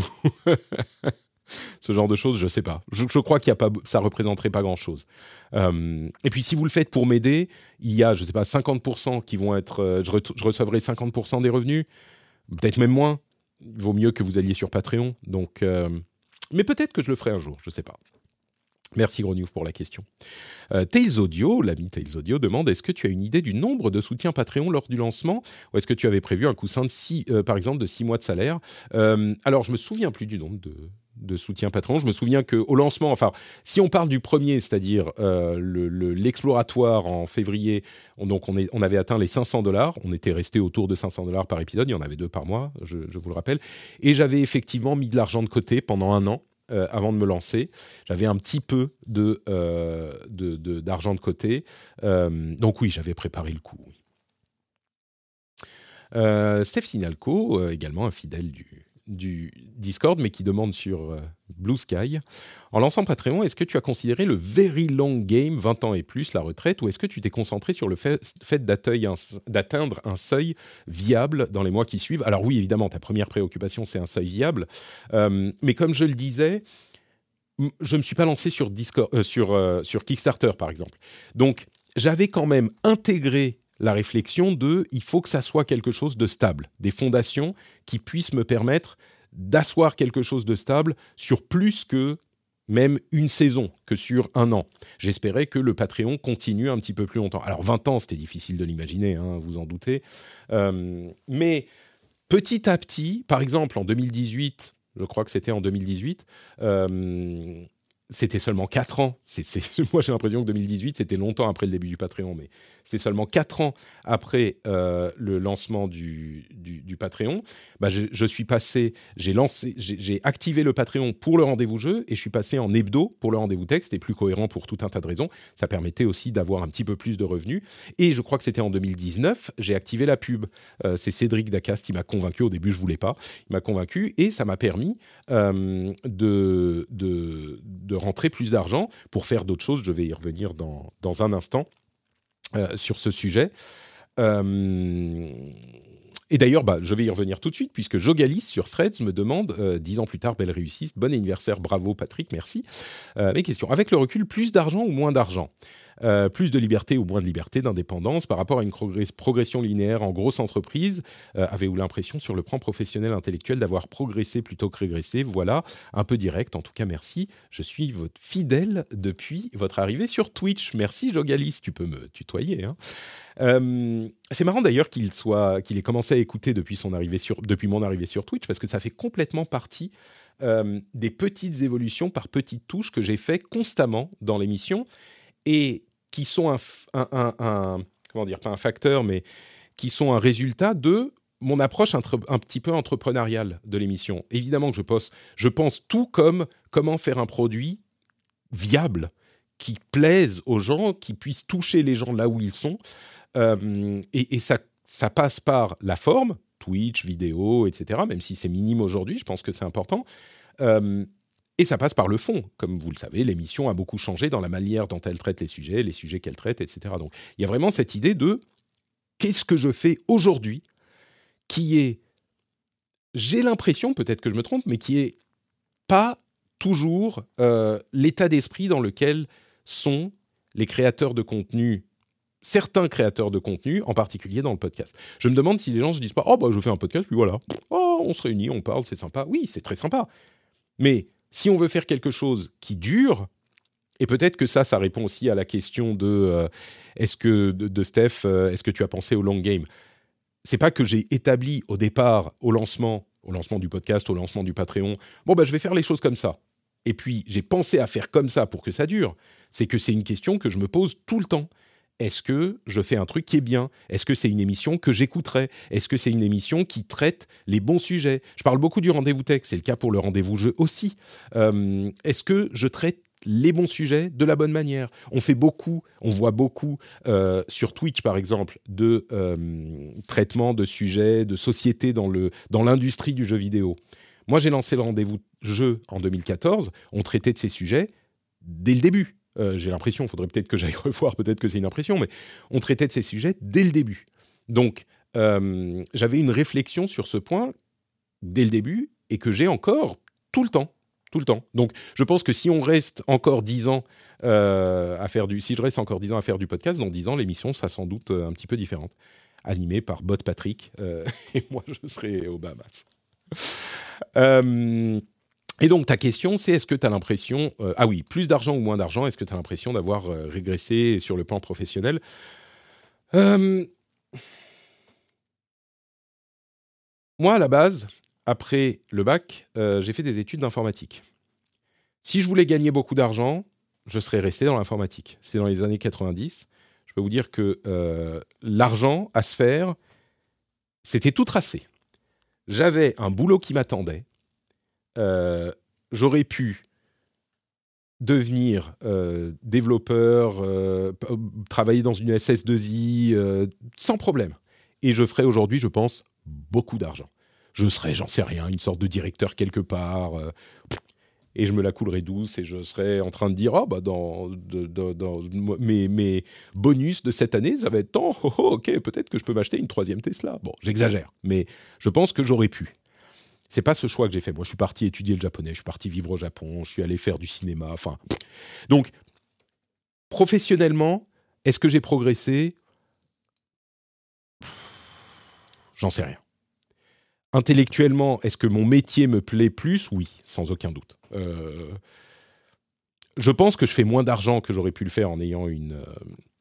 ce genre de choses, je sais pas. Je, crois qu'il y a pas, ça représenterait pas grand chose. et puis si vous le faites pour m'aider, il y a, je sais pas, 50% qui vont être, je, recevrai 50% des revenus, peut-être même moins. Il vaut mieux que vous alliez sur Patreon. Donc, mais peut-être que je le ferai un jour, je sais pas. Merci Gros pour la question. Euh, Tails Audio, l'ami Tails Audio, demande est-ce que tu as une idée du nombre de soutiens Patreon lors du lancement Ou est-ce que tu avais prévu un coussin de six, euh, par exemple, de 6 mois de salaire? Euh, Alors, je me souviens plus du nombre de, de soutien Patreon. Je me souviens qu'au lancement, enfin, si on parle du premier, c'est-à-dire l'exploratoire en février, on, donc on, avait atteint les 500 dollars. On était resté autour de 500 dollars par épisode. Il y en avait deux par mois, je vous le rappelle. Et j'avais effectivement mis de l'argent de côté pendant un an euh, avant de me lancer. J'avais un petit peu de, euh, d'argent de, côté. Euh, donc oui, j'avais préparé le coup. Steph Sinalco, également un fidèle du, du Discord, mais qui demande sur euh, Blue Sky. En lançant Patreon, est-ce que tu as considéré le very long game, 20 ans et plus, la retraite, ou est-ce que tu t'es concentré sur le fait, d'atteindre un seuil viable dans les mois qui suivent? Alors oui, évidemment, ta première préoccupation, c'est un seuil viable. Euh, mais comme je le disais, je ne me suis pas lancé sur, Discord, euh, sur, sur Kickstarter, par exemple. Donc, j'avais quand même intégré la réflexion de il faut que ça soit quelque chose de stable, des fondations qui puissent me permettre d'asseoir quelque chose de stable sur plus que même une saison, que sur un an. J'espérais que le Patreon continue un petit peu plus longtemps. Alors 20 ans, c'était difficile de l'imaginer, hein, vous en doutez. Euh, mais petit à petit, par exemple en 2018, je crois que c'était en 2018, c'était seulement 4 ans. moi, j'ai l'impression que 2018, c'était longtemps après le début du Patreon, mais c'était seulement 4 ans après euh, le lancement du, Patreon. Bah, je, suis passé, j'ai activé le Patreon pour le rendez-vous jeu et je suis passé en hebdo pour le rendez-vous texte. C'était plus cohérent pour tout un tas de raisons. Ça permettait aussi d'avoir un petit peu plus de revenus. Et je crois que c'était en 2019, j'ai activé la pub. Euh, c'est Cédric Dacas qui m'a convaincu. Au début, je voulais pas. Il m'a convaincu et ça m'a permis euh, de, de, de rentrer plus d'argent pour faire d'autres choses. Je vais y revenir dans, dans un instant euh, sur ce sujet. Euh, et d'ailleurs, bah, je vais y revenir tout de suite, puisque Jogalis sur Freds me demande, euh, dix ans plus tard, belle réussite, bon anniversaire, bravo Patrick, merci. mes questions. Avec le recul, plus d'argent ou moins d'argent? Euh, plus de liberté ou moins de liberté, d'indépendance par rapport à une progression linéaire en grosse entreprise euh, Avez-vous l'impression sur le plan professionnel intellectuel d'avoir progressé plutôt que régressé? Voilà, un peu direct. En tout cas, merci. Je suis votre fidèle depuis votre arrivée sur Twitch. Merci Jogalis, tu peux me tutoyer. Hein. Euh, c'est marrant d'ailleurs qu'il ait commencé à écouter depuis son arrivée sur, depuis mon arrivée sur Twitch parce que ça fait complètement partie des petites évolutions par petites touches que j'ai fait constamment dans l'émission et qui sont un, comment dire, pas un facteur, mais qui sont un résultat de mon approche un, un petit peu entrepreneuriale de l'émission. Évidemment que je pense, je pense tout comme comment faire un produit viable, qui plaise aux gens, qui puisse toucher les gens là où ils sont. Euh, et, ça, ça passe par la forme, Twitch, vidéo, etc., même si c'est minime aujourd'hui, je pense que c'est important. Euh, et ça passe par le fond. Comme vous le savez, l'émission a beaucoup changé dans la manière dont elle traite les sujets, les sujets qu'elle traite, etc. Donc il y a vraiment cette idée de qu'est-ce que je fais aujourd'hui qui est, j'ai l'impression, peut-être que je me trompe, mais qui est pas toujours euh, l'état d'esprit dans lequel sont les créateurs de contenu certains créateurs de contenu, en particulier dans le podcast. Je me demande si les gens se disent pas oh bah je fais un podcast puis voilà, oh on se réunit, on parle, c'est sympa. Oui, c'est très sympa. Mais si on veut faire quelque chose qui dure, et peut-être que ça, ça répond aussi à la question de euh, est-ce que de, Steph, euh, est-ce que tu as pensé au long game? C'est pas que j'ai établi au départ, au lancement, au lancement du podcast, au lancement du Patreon, bon bah je vais faire les choses comme ça. Et puis j'ai pensé à faire comme ça pour que ça dure. C'est que c'est une question que je me pose tout le temps est-ce que je fais un truc qui est bien? Est-ce que c'est une émission que j'écouterai? Est-ce que c'est une émission qui traite les bons sujets? Je parle beaucoup du rendez-vous tech, c'est le cas pour le rendez-vous jeu aussi. Euh, est-ce que je traite les bons sujets de la bonne manière? On fait beaucoup, on voit beaucoup euh, sur Twitch par exemple de euh, traitement de sujets, de sociétés dans le dans l'industrie du jeu vidéo. Moi, j'ai lancé le rendez-vous jeu en 2014. On traitait de ces sujets dès le début. Euh, j'ai l'impression, il faudrait peut-être que j'aille revoir, peut-être que c'est une impression, mais on traitait de ces sujets dès le début. Donc, euh, j'avais une réflexion sur ce point dès le début et que j'ai encore tout le temps. Tout le temps. Donc, je pense que si on reste encore dix ans euh, à faire du, si je reste encore dix ans à faire du podcast, dans dix ans, l'émission sera sans doute un petit peu différente, animée par Bot Patrick et moi, je serai au Bahamas. Et donc ta question, c'est est-ce que tu as l'impression, euh, ah oui, plus d'argent ou moins d'argent, est-ce que tu as l'impression d'avoir euh, régressé sur le plan professionnel? Euh, Moi, à la base, après le bac, j'ai fait des études d'informatique. Si je voulais gagner beaucoup d'argent, je serais resté dans l'informatique. C'est dans les années 90. Je peux vous dire que l'argent à se faire, c'était tout tracé. J'avais un boulot qui m'attendait euh, j'aurais pu devenir euh, développeur, euh, travailler dans une SS2I sans problème. Et je ferais aujourd'hui, je pense, beaucoup d'argent. Je serais, j'en sais rien, une sorte de directeur quelque part. et je me la coulerais douce et je serais en train de dire oh, bah dans, mes, mes, bonus de cette année ça va être tant oh, oh, ok peut-être que je peux m'acheter une troisième Tesla bon j'exagère mais je pense que j'aurais pu c'est pas ce choix que j'ai fait. Moi, je suis parti étudier le japonais, je suis parti vivre au Japon, je suis allé faire du cinéma. Enfin, donc professionnellement, est-ce que j'ai progressé? J'en sais rien. Intellectuellement, est-ce que mon métier me plaît plus? Oui, sans aucun doute. Euh, je pense que je fais moins d'argent que j'aurais pu le faire en ayant une, euh,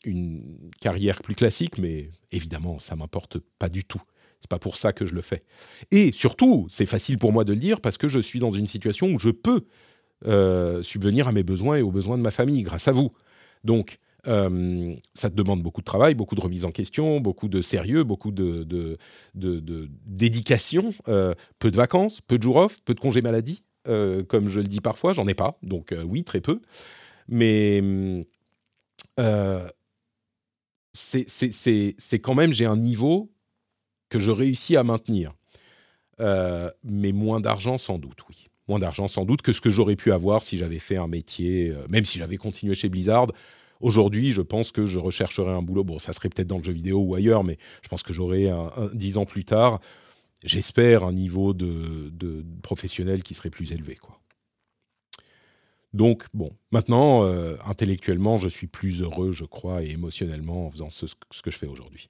une carrière plus classique, mais évidemment, ça m'importe pas du tout. C'est pas pour ça que je le fais. Et surtout, c'est facile pour moi de le dire parce que je suis dans une situation où je peux euh, subvenir à mes besoins et aux besoins de ma famille grâce à vous. Donc, euh, ça te demande beaucoup de travail, beaucoup de remise en question, beaucoup de sérieux, beaucoup de, dédication, euh, peu de vacances, peu de jours off, peu de congés maladie, comme je le dis parfois, j'en ai pas, donc oui, très peu. Mais c'est quand même, j'ai un niveau que je réussis à maintenir. Euh, mais moins d'argent sans doute, oui. Moins d'argent sans doute que ce que j'aurais pu avoir si j'avais fait un métier, euh, même si j'avais continué chez Blizzard. Aujourd'hui, je pense que je rechercherais un boulot. Bon, ça serait peut-être dans le jeu vidéo ou ailleurs, mais je pense que j'aurais, dix ans plus tard, j'espère, un niveau de, de, professionnel qui serait plus élevé. Quoi. Donc, bon, maintenant, euh, intellectuellement, je suis plus heureux, je crois, et émotionnellement en faisant ce, que je fais aujourd'hui.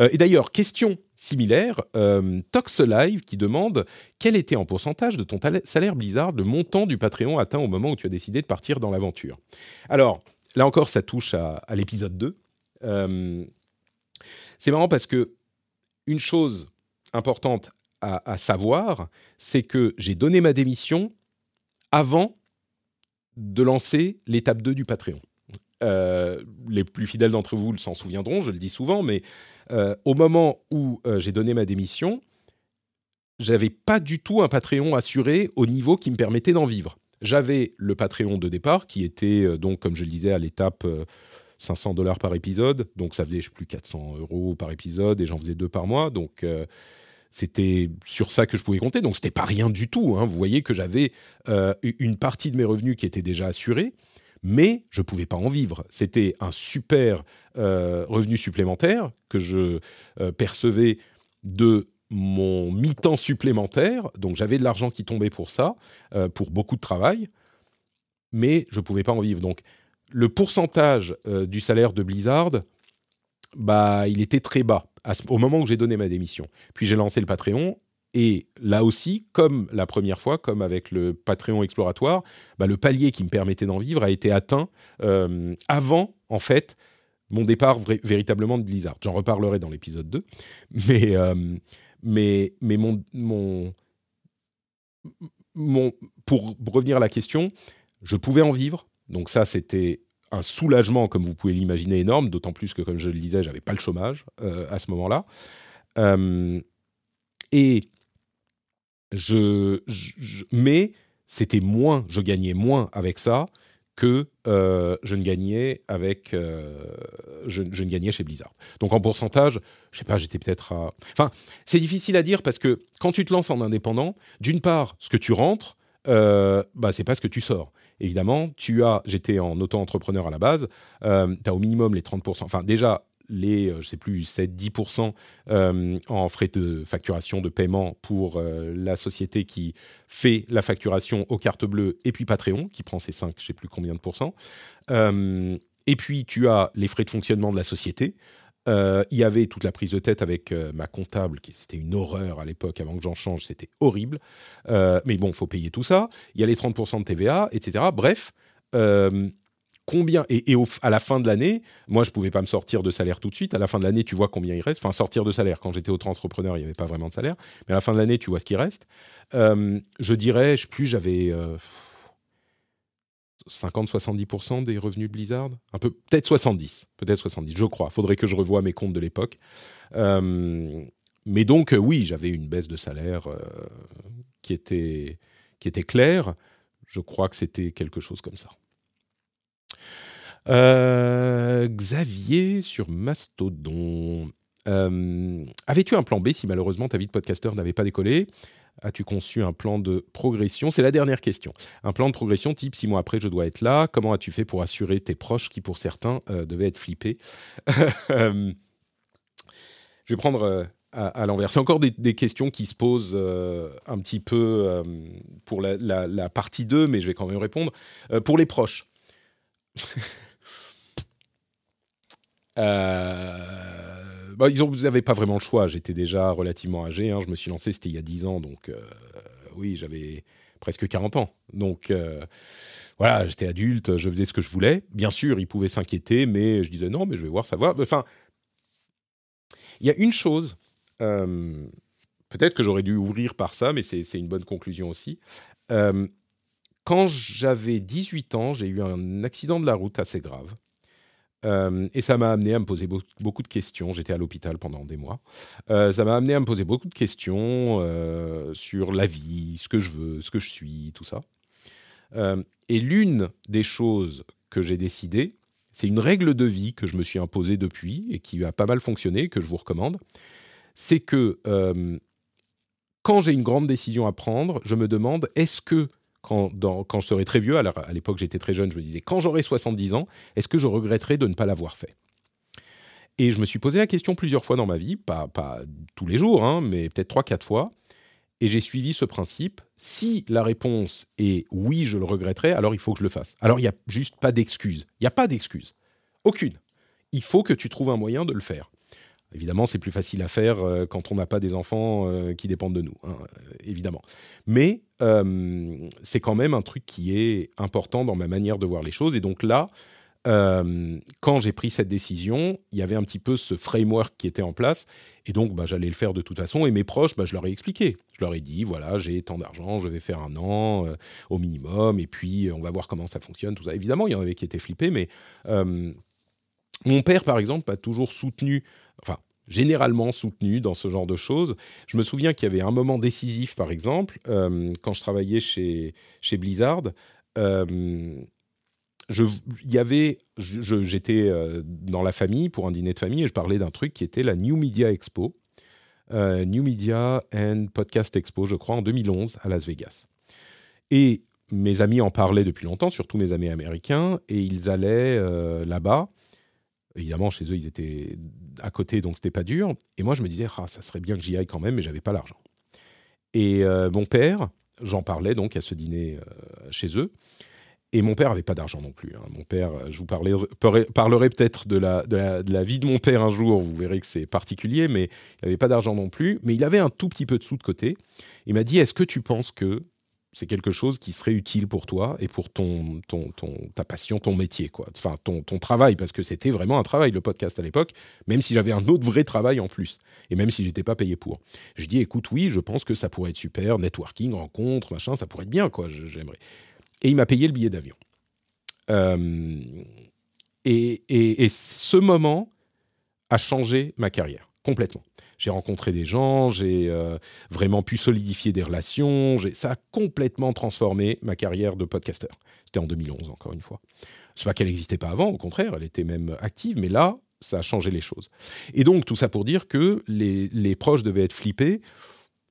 Euh, et d'ailleurs, question similaire, euh, Tox Live qui demande quel était en pourcentage de ton salaire Blizzard le montant du Patreon atteint au moment où tu as décidé de partir dans l'aventure? Alors, là encore, ça touche à, l'épisode 2. c'est marrant parce que une chose importante à savoir, c'est que j'ai donné ma démission avant de lancer l'étape 2 du Patreon. Euh, les plus fidèles d'entre vous s'en souviendront, je le dis souvent, mais euh, au moment où euh, j'ai donné ma démission, j'avais pas du tout un Patreon assuré au niveau qui me permettait d'en vivre. J'avais le Patreon de départ qui était donc, comme je le disais, à l'étape 500 dollars par épisode, donc ça faisait plus 400 euros par épisode et j'en faisais deux par mois, donc c'était sur ça que je pouvais compter. Donc, c'était pas rien du tout. Hein. Vous voyez que j'avais euh, une partie de mes revenus qui était déjà assurée, mais je pouvais pas en vivre. C'était un super euh, revenu supplémentaire que je euh, percevais de mon mi-temps supplémentaire. Donc, j'avais de l'argent qui tombait pour ça, pour beaucoup de travail, mais je pouvais pas en vivre. Donc, le pourcentage du salaire de Blizzard, bah, il était très bas au moment où j'ai donné ma démission. Puis j'ai lancé le Patreon. Et là aussi, comme la première fois, comme avec le Patreon exploratoire, bah, le palier qui me permettait d'en vivre a été atteint euh, avant, en fait, mon départ véritablement de Blizzard. J'en reparlerai dans l'épisode 2. Mais, euh, mais, mais mon, mon, mon, pour revenir à la question, je pouvais en vivre. Donc ça, c'était un soulagement, comme vous pouvez l'imaginer, énorme, d'autant plus que, comme je le disais, j'avais pas le chômage euh, à ce moment-là. Et mais c'était moins, je gagnais moins avec ça que euh, je ne gagnais avec, je, je, ne gagnais chez Blizzard. Donc en pourcentage, je sais pas, j'étais peut-être à. Enfin, c'est difficile à dire parce que quand tu te lances en indépendant, d'une part, ce que tu rentres, bah c'est pas ce que tu sors évidemment, tu as, j'étais en auto-entrepreneur à la base, euh, tu as au minimum les 30%, enfin déjà les, euh, je sais plus, 7-10% euh, en frais de facturation, de paiement pour la société qui fait la facturation aux cartes bleues, et puis Patreon, qui prend ses 5, je sais plus combien de pourcents. et puis, tu as les frais de fonctionnement de la société, euh, il y avait toute la prise de tête avec euh, ma comptable, qui c'était une horreur à l'époque, avant que j'en change, c'était horrible. Euh, mais bon, faut payer tout ça. Il y a les 30% de TVA, etc. Bref, combien et, à la fin de l'année, moi je pouvais pas me sortir de salaire tout de suite. À la fin de l'année, tu vois combien il reste. Enfin, sortir de salaire. Quand j'étais autre entrepreneur, il n'y avait pas vraiment de salaire. Mais à la fin de l'année, tu vois ce qui reste. je dirais, plus, j'avais 50-70% des revenus de Blizzard un peu peut-être 70 peut-être 70 je crois faudrait que je revoie mes comptes de l'époque euh, mais donc euh, oui j'avais une baisse de salaire euh, qui était qui était claire je crois que c'était quelque chose comme ça Xavier sur Mastodon avais-tu un plan B si malheureusement ta vie de podcasteur n'avait pas décollé? As-tu conçu un plan de progression? C'est la dernière question. Un plan de progression type six mois après, je dois être là. Comment as-tu fait pour assurer tes proches qui, pour certains, euh, devaient être flippés? Euh, Je vais prendre euh, à, l'envers. C'est encore des, questions qui se posent un petit peu pour la, la, partie 2, mais je vais quand même répondre. pour les proches. Euh bah, ils n'avaient pas vraiment le choix. J'étais déjà relativement âgé. Hein. Je me suis lancé, c'était il y a 10 ans. Donc, euh, oui, j'avais presque 40 ans. Donc, euh, voilà, j'étais adulte, je faisais ce que je voulais. Bien sûr, ils pouvaient s'inquiéter, mais je disais non, mais je vais voir, ça va. Enfin, il y a une chose, peut-être que j'aurais dû ouvrir par ça, mais c'est une bonne conclusion aussi. Quand j'avais 18 ans, j'ai eu un accident de la route assez grave. Euh, et ça m'a amené à me poser beaucoup de questions. J'étais à l'hôpital pendant des mois. Euh, ça m'a amené à me poser beaucoup de questions euh, sur la vie, ce que je veux, ce que je suis, tout ça. et l'une des choses que j'ai décidé, c'est une règle de vie que je me suis imposée depuis et qui a pas mal fonctionné, que je vous recommande. C'est que quand j'ai une grande décision à prendre, je me demande est-ce que quand, quand je serai très vieux, alors à l'époque j'étais très jeune, je me disais, quand j'aurai 70 ans, est-ce que je regretterai de ne pas l'avoir fait? Et je me suis posé la question plusieurs fois dans ma vie, pas, pas tous les jours, hein, mais peut-être 3-4 fois. et j'ai suivi ce principe. Si la réponse est oui, je le regretterai, alors il faut que je le fasse. Alors il n'y a juste pas d'excuse. Il n'y a pas d'excuse. Aucune. Il faut que tu trouves un moyen de le faire. Évidemment, c'est plus facile à faire euh, quand on n'a pas des enfants euh, qui dépendent de nous, hein, euh, évidemment. Mais c'est quand même un truc qui est important dans ma manière de voir les choses. Et donc là, quand j'ai pris cette décision, il y avait un petit peu ce framework qui était en place. Et donc, bah, j'allais le faire de toute façon. Et mes proches, bah, je leur ai expliqué. Je leur ai dit, voilà, j'ai tant d'argent, je vais faire un an au minimum. Et puis, on va voir comment ça fonctionne, tout ça. Évidemment, il y en avait qui étaient flippés, mais mon père, par exemple, a toujours soutenu, enfin, généralement soutenu dans ce genre de choses. Je me souviens qu'il y avait un moment décisif, par exemple, euh, quand je travaillais chez, chez Blizzard. Euh, y avait, j'étais euh, dans la famille pour un dîner de famille et je parlais d'un truc qui était la New Media Expo, New Media and Podcast Expo, je crois, en 2011 à Las Vegas. Et mes amis en parlaient depuis longtemps, surtout mes amis américains, et ils allaient là-bas Évidemment, chez eux, ils étaient à côté, donc c'était pas dur. Et moi, je me disais, ah, ça serait bien que j'y aille quand même, mais j'avais pas l'argent. Et euh, mon père, j'en parlais donc à ce dîner euh, chez eux. Et mon père avait pas d'argent non plus. Hein. Mon père, je vous parlerai peut-être de la, de, la, de la, vie de mon père un jour, vous verrez que c'est particulier, mais il n'avait pas d'argent non plus. Mais il avait un tout petit peu de sous de côté. Il m'a dit, est-ce que tu penses que c'est quelque chose qui serait utile pour toi et pour ton, ta passion, ton métier, quoi. Enfin, ton, travail, parce que c'était vraiment un travail, le podcast à l'époque, même si j'avais un autre vrai travail en plus, et même si j'étais pas payé pour. Je dis, écoute, oui, je pense que ça pourrait être super, networking, rencontre, machin, ça pourrait être bien, quoi, j'aimerais. Et il m'a payé le billet d'avion. Euh, et, et ce moment a changé ma carrière, complètement j'ai rencontré des gens, j'ai euh, vraiment pu solidifier des relations. Ça a complètement transformé ma carrière de podcasteur. C'était en 2011, encore une fois. C'est pas qu'elle n'existait pas avant, au contraire, elle était même active, mais là, ça a changé les choses. Et donc, tout ça pour dire que les, proches devaient être flippés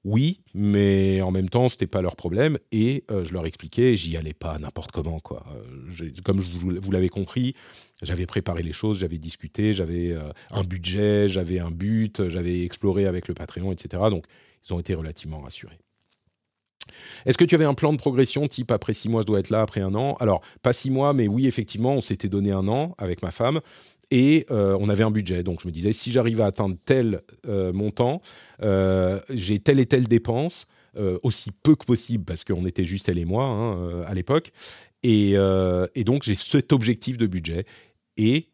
oui, mais en même temps, c'était pas leur problème et euh, je leur expliquais, j'y allais pas n'importe comment quoi. Euh, comme vous l'avez compris, j'avais préparé les choses, j'avais discuté, j'avais euh, un budget, j'avais un but, j'avais exploré avec le Patreon, etc. Donc, ils ont été relativement rassurés. Est-ce que tu avais un plan de progression type après six mois, je dois être là, après un an? Alors, pas six mois, mais oui, effectivement, on s'était donné un an avec ma femme et euh, on avait un budget. Donc je me disais, si j'arrive à atteindre tel euh, montant, j'ai telle et telle dépense, aussi peu que possible, parce qu'on était juste elle et moi hein, à l'époque. Et, donc j'ai cet objectif de budget. Et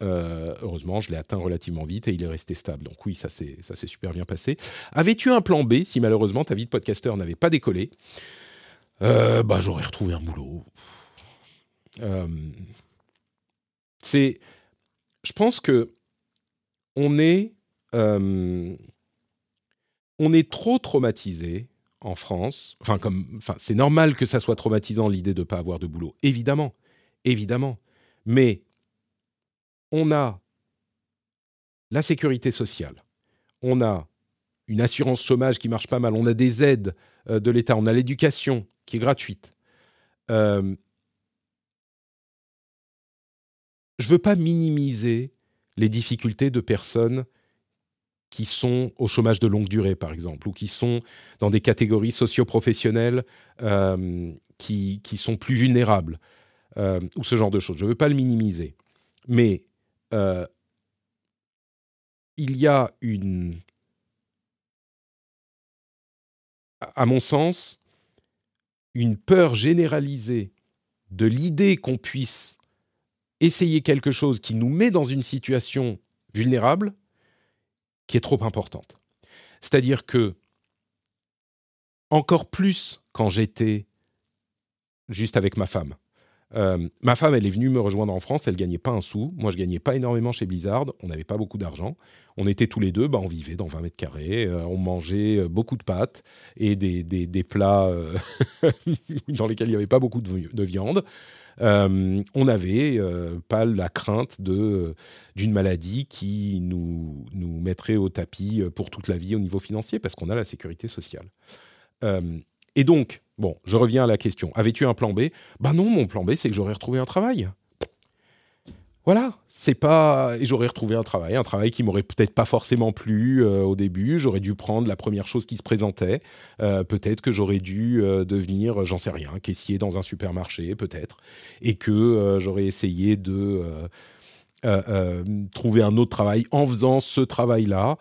heureusement, je l'ai atteint relativement vite et il est resté stable. Donc oui, ça s'est super bien passé. Avais-tu un plan B si malheureusement ta vie de podcasteur n'avait pas décollé? Bah, J'aurais retrouvé un boulot. c'est je pense que on est, euh, on est trop traumatisé en France. Enfin, comme, enfin, c'est normal que ça soit traumatisant l'idée de ne pas avoir de boulot, évidemment, évidemment. Mais on a la sécurité sociale, on a une assurance chômage qui marche pas mal, on a des aides euh, de l'État, on a l'éducation qui est gratuite. Euh, je veux pas minimiser les difficultés de personnes qui sont au chômage de longue durée, par exemple, ou qui sont dans des catégories socio-professionnelles euh, qui, sont plus vulnérables, ou ce genre de choses. Je ne veux pas le minimiser. Mais euh, il y a une... À mon sens, une peur généralisée de l'idée qu'on puisse essayer quelque chose qui nous met dans une situation vulnérable qui est trop importante. C'est-à-dire que, encore plus quand j'étais juste avec ma femme, euh, ma femme, elle est venue me rejoindre en France, elle gagnait pas un sou. Moi, je gagnais pas énormément chez Blizzard, on n'avait pas beaucoup d'argent. On était tous les deux, bah, on vivait dans 20 mètres carrés, euh, on mangeait euh, beaucoup de pâtes et des, des, des plats dans lesquels il n'y avait pas beaucoup de, de viande. on n'avait pas la crainte d'une maladie qui nous, nous mettrait au tapis pour toute la vie au niveau financier, parce qu'on a la sécurité sociale. et donc, Bon, je reviens à la question. Avais-tu un plan B? Ben non, mon plan B, c'est que j'aurais retrouvé un travail. voilà, c'est pas. Et j'aurais retrouvé un travail, un travail qui m'aurait peut-être pas forcément plu euh, au début. J'aurais dû prendre la première chose qui se présentait. Euh, peut-être que j'aurais dû euh, devenir, j'en sais rien, caissier dans un supermarché, peut-être. Et que j'aurais essayé de trouver un autre travail en faisant ce travail-là.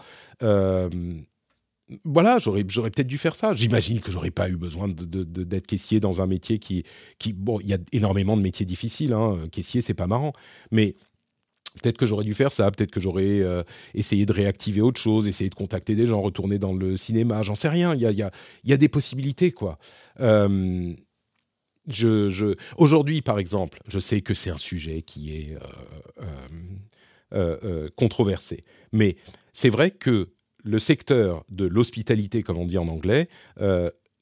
Voilà, j'aurais, j'aurais peut-être dû faire ça. J'imagine que j'aurais pas eu besoin de, d'être caissier dans un métier qui, qui, bon, il y a énormément de métiers difficiles. Hein. Caissier, c'est pas marrant, mais Peut-être que j'aurais dû faire ça, peut-être que j'aurais euh, essayé de réactiver autre chose, essayer de contacter des gens, retourner dans le cinéma, j'en sais rien. Il y a, y, a, y a, des possibilités, quoi. Euh, je, je... Aujourd'hui, par exemple, je sais que c'est un sujet qui est euh, controversé, mais c'est vrai que le secteur de l'hospitalité, comme on dit en anglais,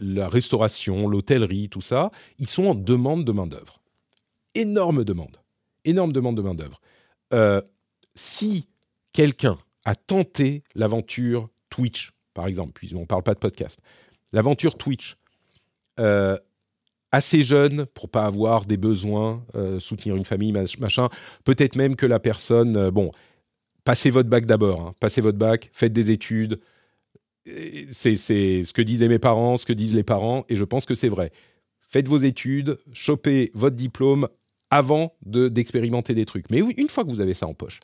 la restauration, l'hôtellerie, tout ça, ils sont en demande de main-d'œuvre. Énorme demande. Énorme demande de main-d'œuvre. Euh, si quelqu'un a tenté l'aventure Twitch, par exemple, puisqu'on ne parle pas de podcast, l'aventure Twitch, euh, assez jeune pour pas avoir des besoins, euh, soutenir une famille, machin, peut-être même que la personne, bon, passez votre bac d'abord, hein, passez votre bac, faites des études, c'est ce que disaient mes parents, ce que disent les parents, et je pense que c'est vrai. Faites vos études, chopez votre diplôme, avant d'expérimenter des trucs. Mais une fois que vous avez ça en poche,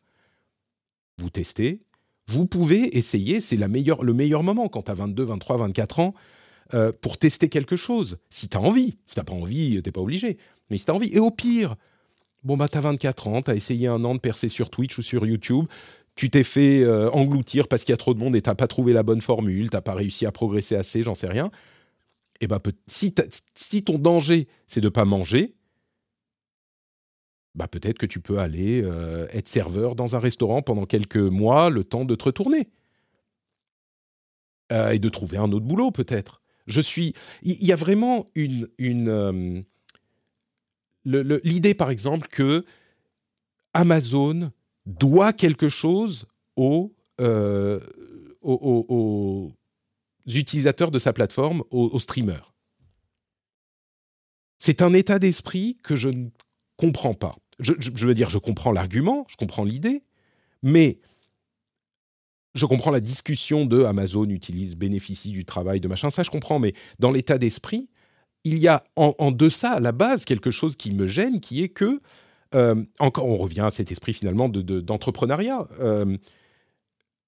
vous testez, vous pouvez essayer, c'est le meilleur moment quand tu as 22, 23, 24 ans, euh, pour tester quelque chose. Si tu as envie. Si tu pas envie, tu pas obligé. Mais si tu as envie. Et au pire, bon, bah, tu as 24 ans, tu as essayé un an de percer sur Twitch ou sur YouTube, tu t'es fait euh, engloutir parce qu'il y a trop de monde et tu pas trouvé la bonne formule, tu pas réussi à progresser assez, j'en sais rien. Et eh bah, si, ton danger, c'est de pas manger, bah peut-être que tu peux aller euh, être serveur dans un restaurant pendant quelques mois, le temps de te retourner. Euh, et de trouver un autre boulot, peut-être. Je suis. Il y, a vraiment une. L'idée, par exemple, que Amazon doit quelque chose aux, aux, utilisateurs de sa plateforme, aux, streamers. C'est un état d'esprit que je ne comprends pas je, veux dire, je comprends l'argument, je comprends l'idée, mais je comprends la discussion de Amazon utilise, bénéficie du travail de machin, ça je comprends, mais dans l'état d'esprit, il y a en, deçà, à la base, quelque chose qui me gêne, qui est que, euh, encore, on revient à cet esprit finalement d'entrepreneuriat. De,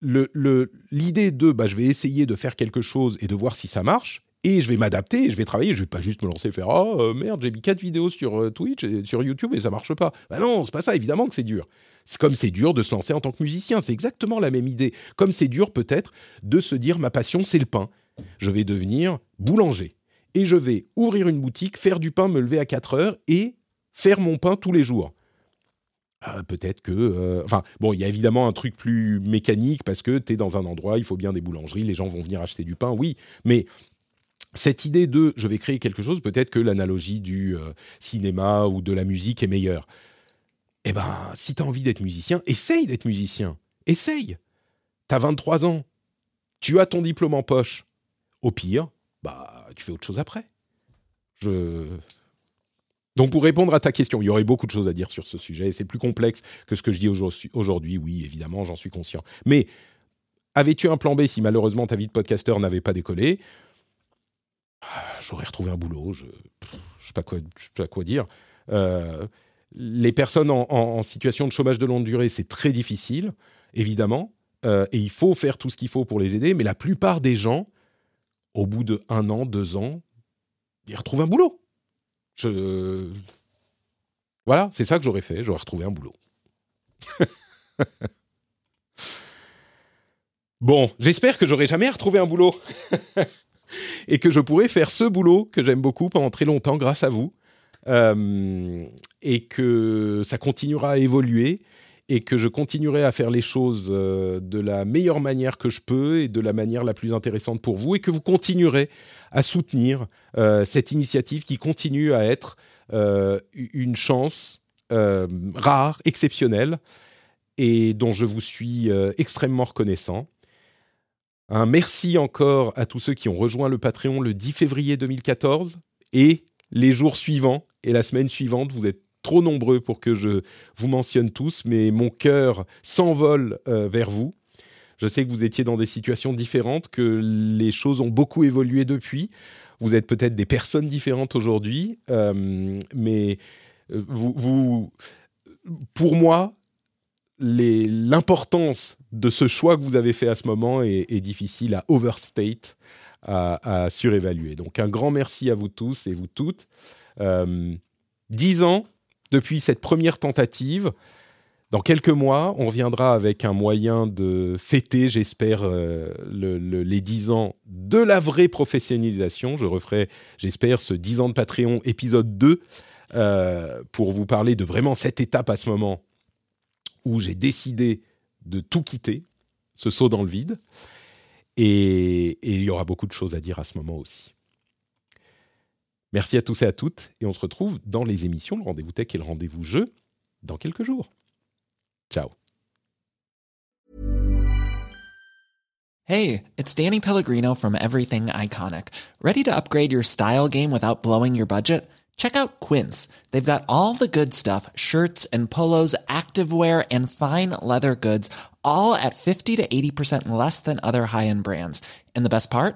euh, L'idée de, bah, je vais essayer de faire quelque chose et de voir si ça marche, et je vais m'adapter, je vais travailler, je vais pas juste me lancer et faire oh euh, merde j'ai mis quatre vidéos sur Twitch et sur YouTube et ça marche pas. Bah non c'est pas ça évidemment que c'est dur. C'est comme c'est dur de se lancer en tant que musicien, c'est exactement la même idée. Comme c'est dur peut-être de se dire ma passion c'est le pain. Je vais devenir boulanger et je vais ouvrir une boutique, faire du pain, me lever à 4 heures et faire mon pain tous les jours. Euh, peut-être que... enfin, bon, il y a évidemment un truc plus mécanique parce que tu es dans un endroit, il faut bien des boulangeries, les gens vont venir acheter du pain, oui, mais cette idée de je vais créer quelque chose, peut-être que l'analogie du euh, cinéma ou de la musique est meilleure. Eh ben, si tu as envie d'être musicien, essaye d'être musicien. Essaye. Tu as 23 ans. Tu as ton diplôme en poche. Au pire, bah, tu fais autre chose après. Je... Donc, pour répondre à ta question, il y aurait beaucoup de choses à dire sur ce sujet. C'est plus complexe que ce que je dis aujourd'hui. Oui, évidemment, j'en suis conscient. Mais avais-tu un plan B si malheureusement ta vie de podcasteur n'avait pas décollé? Ah, j'aurais retrouvé un boulot, je ne sais, pas quoi, sais pas quoi dire. Euh, les personnes en, situation de chômage de longue durée, c'est très difficile, évidemment, euh, et il faut faire tout ce qu'il faut pour les aider, mais la plupart des gens, au bout de un an, deux ans, ils retrouvent un boulot. Voilà, c'est ça que j'aurais fait, j'aurais retrouvé un boulot. bon, j'espère que j'aurai jamais retrouvé un boulot. et que je pourrais faire ce boulot que j'aime beaucoup pendant très longtemps grâce à vous, euh, et que ça continuera à évoluer, et que je continuerai à faire les choses euh, de la meilleure manière que je peux et de la manière la plus intéressante pour vous, et que vous continuerez à soutenir euh, cette initiative qui continue à être une chance rare, exceptionnelle, et dont je vous suis extrêmement reconnaissant. Un merci encore à tous ceux qui ont rejoint le Patreon le 10 février 2014 et les jours suivants et la semaine suivante. Vous êtes trop nombreux pour que je vous mentionne tous, mais mon cœur s'envole euh, vers vous. Je sais que vous étiez dans des situations différentes, que les choses ont beaucoup évolué depuis. Vous êtes peut-être des personnes différentes aujourd'hui, euh, mais euh, vous, pour moi, l'importance de ce choix que vous avez fait à ce moment est, difficile à overstate, à, surévaluer. Donc un grand merci à vous tous et vous toutes. Euh, dix ans depuis cette première tentative. Dans quelques mois, on reviendra avec un moyen de fêter, j'espère, euh, les dix ans de la vraie professionnalisation. Je referai, j'espère, ce 10 ans de Patreon épisode 2 euh, pour vous parler de vraiment cette étape à ce moment où j'ai décidé de tout quitter, ce saut dans le vide. Et, il y aura beaucoup de choses à dire à ce moment aussi. Merci à tous et à toutes, et on se retrouve dans les émissions Le Rendez-vous Tech et le Rendez-vous Jeu dans quelques jours. Ciao. Hey, it's Danny Pellegrino from Everything Iconic. Ready to upgrade your style game without blowing your budget? Check out Quince. They've got all the good stuff shirts and polos, activewear, and fine leather goods, all at 50 to 80% less than other high end brands. And the best part?